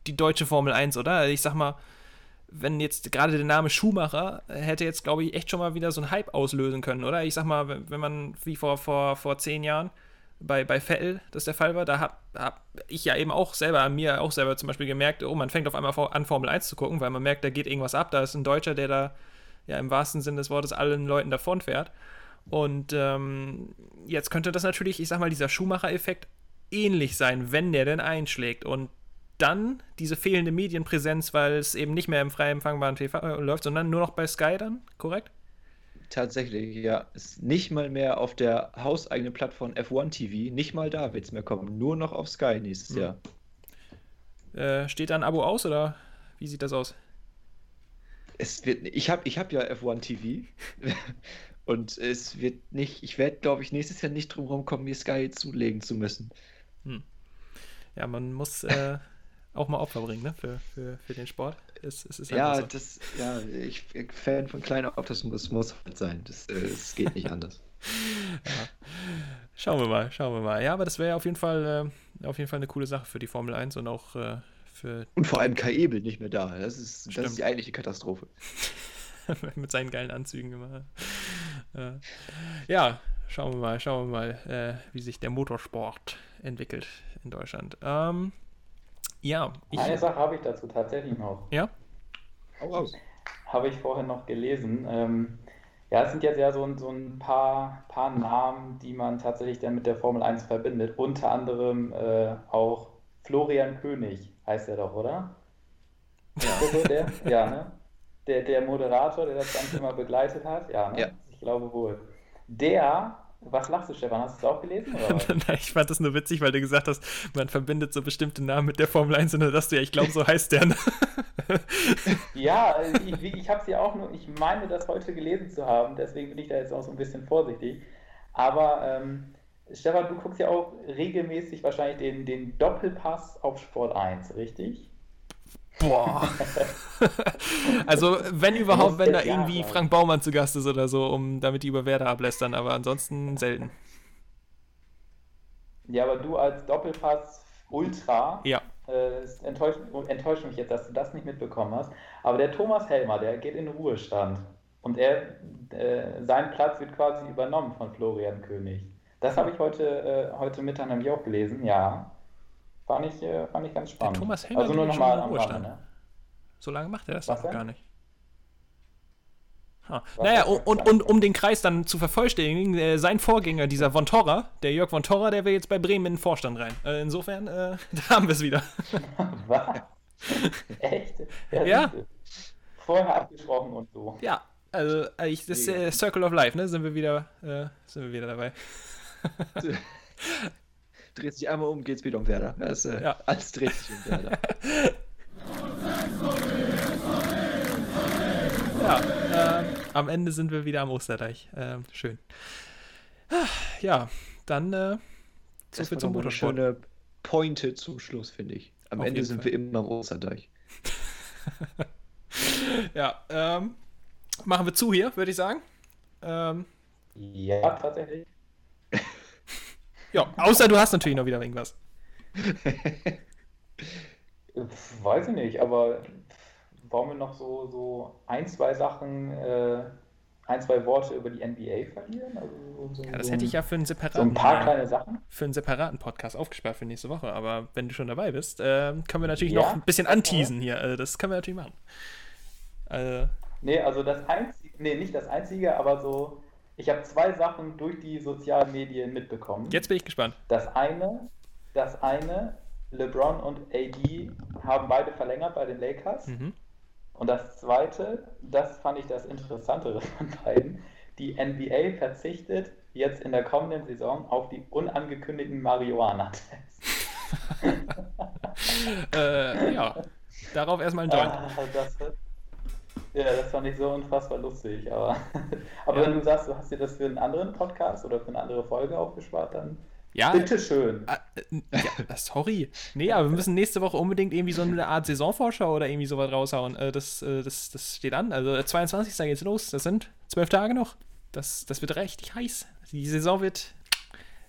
die deutsche Formel 1, oder? Ich sag mal, wenn jetzt gerade der Name Schumacher äh, hätte jetzt, glaube ich, echt schon mal wieder so einen Hype auslösen können, oder? Ich sag mal, wenn, man wie vor, vor, vor zehn Jahren bei, bei Vettel das der Fall war, da habe hab ich ja eben auch selber, mir auch selber zum Beispiel gemerkt, oh, man fängt auf einmal an, Formel 1 zu gucken, weil man merkt, da geht irgendwas ab, da ist ein Deutscher, der da ja im wahrsten Sinne des Wortes allen Leuten davonfährt. Und ähm, jetzt könnte das natürlich, ich sag mal, dieser Schumacher-Effekt ähnlich sein, wenn der denn einschlägt. Und dann diese fehlende Medienpräsenz, weil es eben nicht mehr im frei empfangbaren TV läuft, sondern nur noch bei Sky dann, korrekt? Tatsächlich, ja. Ist nicht mal mehr auf der hauseigenen Plattform F1 TV, nicht mal da wird es mehr kommen. Nur noch auf Sky nächstes Hm. Jahr. Äh, steht da ein Abo aus oder wie sieht das aus? Es wird, ich habe ich hab ja F1 TV und es wird nicht, ich werde, glaube ich, nächstes Jahr nicht drum kommen, mir Sky zulegen zu müssen. Ja, man muss äh, auch mal Opfer bringen, ne? Für, für, für den Sport. Es, es ist Ja, einfach so. das, ja, ich bin Fan von kleiner Optimismus muss halt sein. Das, äh, das geht nicht anders. Schauen wir mal, schauen wir mal. Ja, aber das wäre ja auf jeden Fall äh, auf jeden Fall eine coole Sache für die Formel 1 und auch äh, für Und vor allem Kai Ebel nicht mehr da. Das ist, das ist die eigentliche Katastrophe. mit seinen geilen Anzügen immer. Äh, ja, schauen wir mal, schauen wir mal, äh, wie sich der Motorsport entwickelt in Deutschland. Ähm, ja, ich, Eine Sache habe ich dazu tatsächlich noch. ja, Hau raus. Habe ich vorhin noch gelesen. Ähm, ja, es sind jetzt ja so, ein- so ein paar, paar Namen, die man tatsächlich dann mit der Formel 1 verbindet. Unter anderem äh, auch Florian König, heißt er doch, oder? Ja. Der? Ja, ne? Der, der Moderator, der das Ganze immer begleitet hat? Ja, ne? Ja. Ich glaube wohl. Der, was lachst du, Stefan? Hast du es auch gelesen? Nein, ich fand das nur witzig, weil du gesagt hast, man verbindet so bestimmte Namen mit der Formel 1 und dann sagst du ja, ich glaube, so heißt der. Ne? Ja, ich, ich habe es ja auch nur, ich meine das heute gelesen zu haben, deswegen bin ich da jetzt auch so ein bisschen vorsichtig. Aber ähm, Stefan, du guckst ja auch regelmäßig wahrscheinlich den, den Doppelpass auf Sport 1, richtig? Boah. also, wenn überhaupt, wenn da irgendwie. Frank Baumann zu Gast ist oder so, um damit die über Werder ablästern, aber ansonsten selten. Ja, aber du als Doppelpass Ultra, Ja. äh, es enttäuscht, enttäuscht mich jetzt, dass du das nicht mitbekommen hast. Aber der Thomas Helmer, der geht in den Ruhestand. Und er, äh, sein Platz wird quasi übernommen von Florian König. Das habe ich heute, äh, heute Mittag nämlich auch gelesen, ja. Fand ich, äh, fand ich ganz spannend. Thomas Helmer also nur nochmal am Ruhestand. Ne? So lange macht er das Was doch gar nicht. Ah. Naja, und, und, und um den Kreis dann zu vervollständigen, äh, sein Vorgänger, dieser Von Torra, der Jörg Von Torra, der will jetzt bei Bremen in den Vorstand rein. Äh, insofern, äh, da haben wir es wieder. Was? Echt? Ja. siehste. Vorher abgesprochen und so. Ja, also äh, ich, das ist äh, Circle of Life, ne? Sind wir wieder, äh, sind wir wieder dabei. Dreht sich einmal um, geht's wieder um Werder. Das, äh, Ja. Alles dreht sich um Werder. Ja, ähm, am Ende sind wir wieder am Osterdeich. Ähm, schön. Ja, dann äh, so Das viel zum mal eine Motorsport. schöne Pointe zum Schluss, finde ich. Am Auf Ende sind Fall. wir immer am Osterdeich. Ja, ähm, machen wir zu hier, würde ich sagen. Ähm, Ja, tatsächlich. Ja, außer du hast natürlich noch wieder irgendwas. Weiß ich nicht, aber wollen wir noch so, so ein, zwei Sachen, äh, ein, zwei Worte über die NBA verlieren? Also so, Ja, das so hätte ich ja für einen So ein separaten, paar kleine Sachen. für einen separaten Podcast aufgespart für nächste Woche. Aber wenn du schon dabei bist, ähm, können wir natürlich Ja, noch ein bisschen ja. anteasen hier. Also, das können wir natürlich machen. Also, Nee, also das einzige, nee, nicht das einzige, aber so, ich habe zwei Sachen durch die sozialen Medien mitbekommen. jetzt bin ich gespannt. Das eine, das eine, LeBron und AD haben beide verlängert bei den Lakers. Mhm. Und das zweite, das fand ich das Interessantere von beiden, die NBA verzichtet jetzt in der kommenden Saison auf die unangekündigten Marihuana-Tests. Äh, ja, darauf erstmal ein Joint. Ah, das, ja, das fand ich so unfassbar lustig. Aber, aber Ja. wenn du sagst, du hast dir das für einen anderen Podcast oder für eine andere Folge aufgespart, dann Ja, bitteschön. Ah, äh, ja, sorry. Nee, aber wir müssen nächste Woche unbedingt irgendwie so eine Art Saisonvorschau oder irgendwie sowas raushauen. Äh, das, äh, das, das steht an. Also äh, 22. geht's los. Das sind zwölf Tage noch. Das, das wird richtig heiß. Die Saison wird,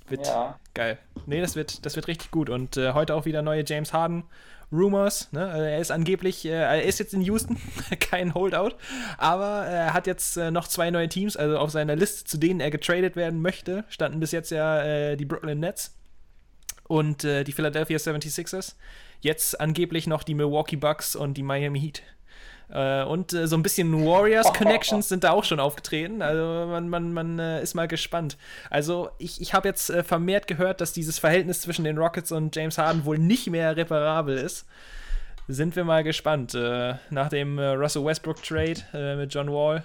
wird Ja. geil. Nee, das wird, das wird richtig gut. Und äh, heute auch wieder neue James Harden. Rumors, ne? Also er ist angeblich, äh, er ist jetzt in Houston, kein Holdout, aber äh, er hat jetzt äh, noch zwei neue Teams, also auf seiner Liste, zu denen er getradet werden möchte, standen bis jetzt ja äh, die Brooklyn Nets und äh, die Philadelphia 76ers. Jetzt angeblich noch die Milwaukee Bucks und die Miami Heat. Äh, und äh, so ein bisschen Warriors-Connections sind da auch schon aufgetreten. Also man, man, man äh, ist mal gespannt. Also ich, ich habe jetzt äh, vermehrt gehört, dass dieses Verhältnis zwischen den Rockets und James Harden wohl nicht mehr reparabel ist. Sind wir mal gespannt. Äh, nach dem äh, Russell Westbrook-Trade äh, mit John Wall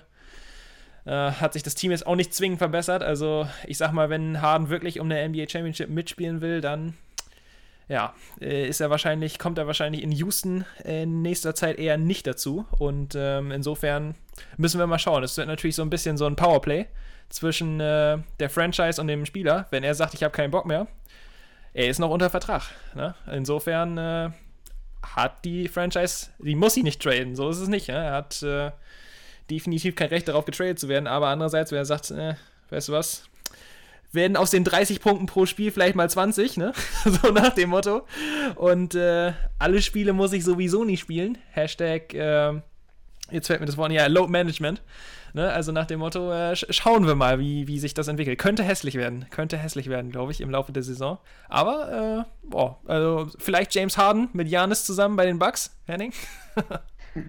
hat sich das Team jetzt auch nicht zwingend verbessert. Also ich sag mal, wenn Harden wirklich um eine NBA Championship mitspielen will, dann ja, äh, ist er wahrscheinlich, kommt er wahrscheinlich in Houston in nächster Zeit eher nicht dazu. Und ähm, insofern müssen wir mal schauen. Es wird natürlich so ein bisschen so ein Powerplay zwischen äh, der Franchise und dem Spieler. Wenn er sagt, ich habe keinen Bock mehr, er ist noch unter Vertrag. Ne? Insofern äh, hat die Franchise, die muss ihn nicht traden. So ist es nicht. Ne? Er hat äh, definitiv kein Recht darauf, getradet zu werden. Aber andererseits, wenn er sagt, äh, weißt du was, werden aus den 30 Punkten pro Spiel vielleicht mal 20, ne? so nach dem Motto. Und äh, alle Spiele muss ich sowieso nicht spielen. Hashtag, äh, jetzt fällt mir das Wort, ja, Load Management. Ne? Also nach dem Motto, äh, sch schauen wir mal, wie, wie sich das entwickelt. Könnte hässlich werden. Könnte hässlich werden, glaube ich, im Laufe der Saison. Aber, äh, boah, also vielleicht James Harden mit Janis zusammen bei den Bucks, Henning?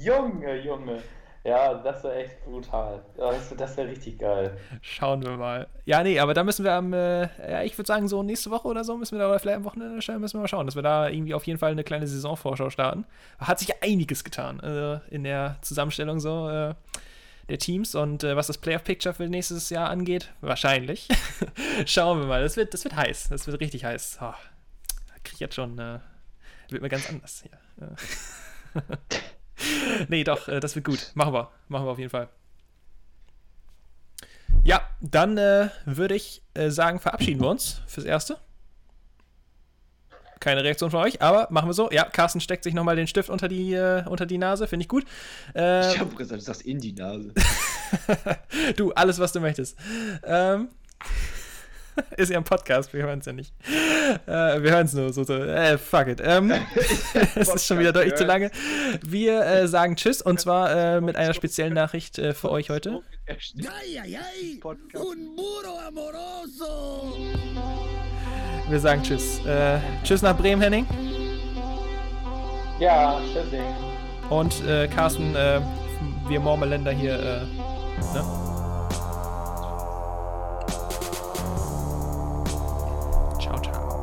Junge, Junge. Ja, das wäre echt brutal. Ja, Das, das wäre richtig geil. Schauen wir mal. Ja, nee, aber da müssen wir am, äh, ja, ich würde sagen, so nächste Woche oder so müssen wir da, oder vielleicht am Wochenende stellen, müssen wir mal schauen, dass wir da irgendwie auf jeden Fall eine kleine Saisonvorschau starten. Hat sich einiges getan äh, in der Zusammenstellung so äh, der Teams und äh, was das Playoff-Picture für nächstes Jahr angeht, wahrscheinlich. Schauen wir mal. Das wird, das wird heiß. Das wird richtig heiß. Oh, krieg ich jetzt schon, äh, wird mir ganz anders hier. Äh. nee, doch, äh, das wird gut. Machen wir. Machen wir auf jeden Fall. Ja, dann äh, würde ich äh, sagen, verabschieden wir uns fürs Erste. Keine Reaktion von euch, aber machen wir so. Ja, Carsten steckt sich nochmal den Stift unter die, äh, unter die Nase, finde ich gut. Äh, Ich habe gesagt, du sagst in die Nase. du, alles, was du möchtest. Ähm, ist ja ein Podcast, wir hören es ja nicht. Äh, wir hören es nur so, so äh, fuck it. Ähm, es ist schon wieder deutlich zu lange. Wir äh, sagen Tschüss und zwar äh, mit einer speziellen Nachricht äh, für euch heute. Wir sagen Tschüss. Äh, tschüss nach Bremen, Henning. Ja, tschüssing. Und äh, Carsten, äh, wir Mormeländer hier, äh, ne? 小茶。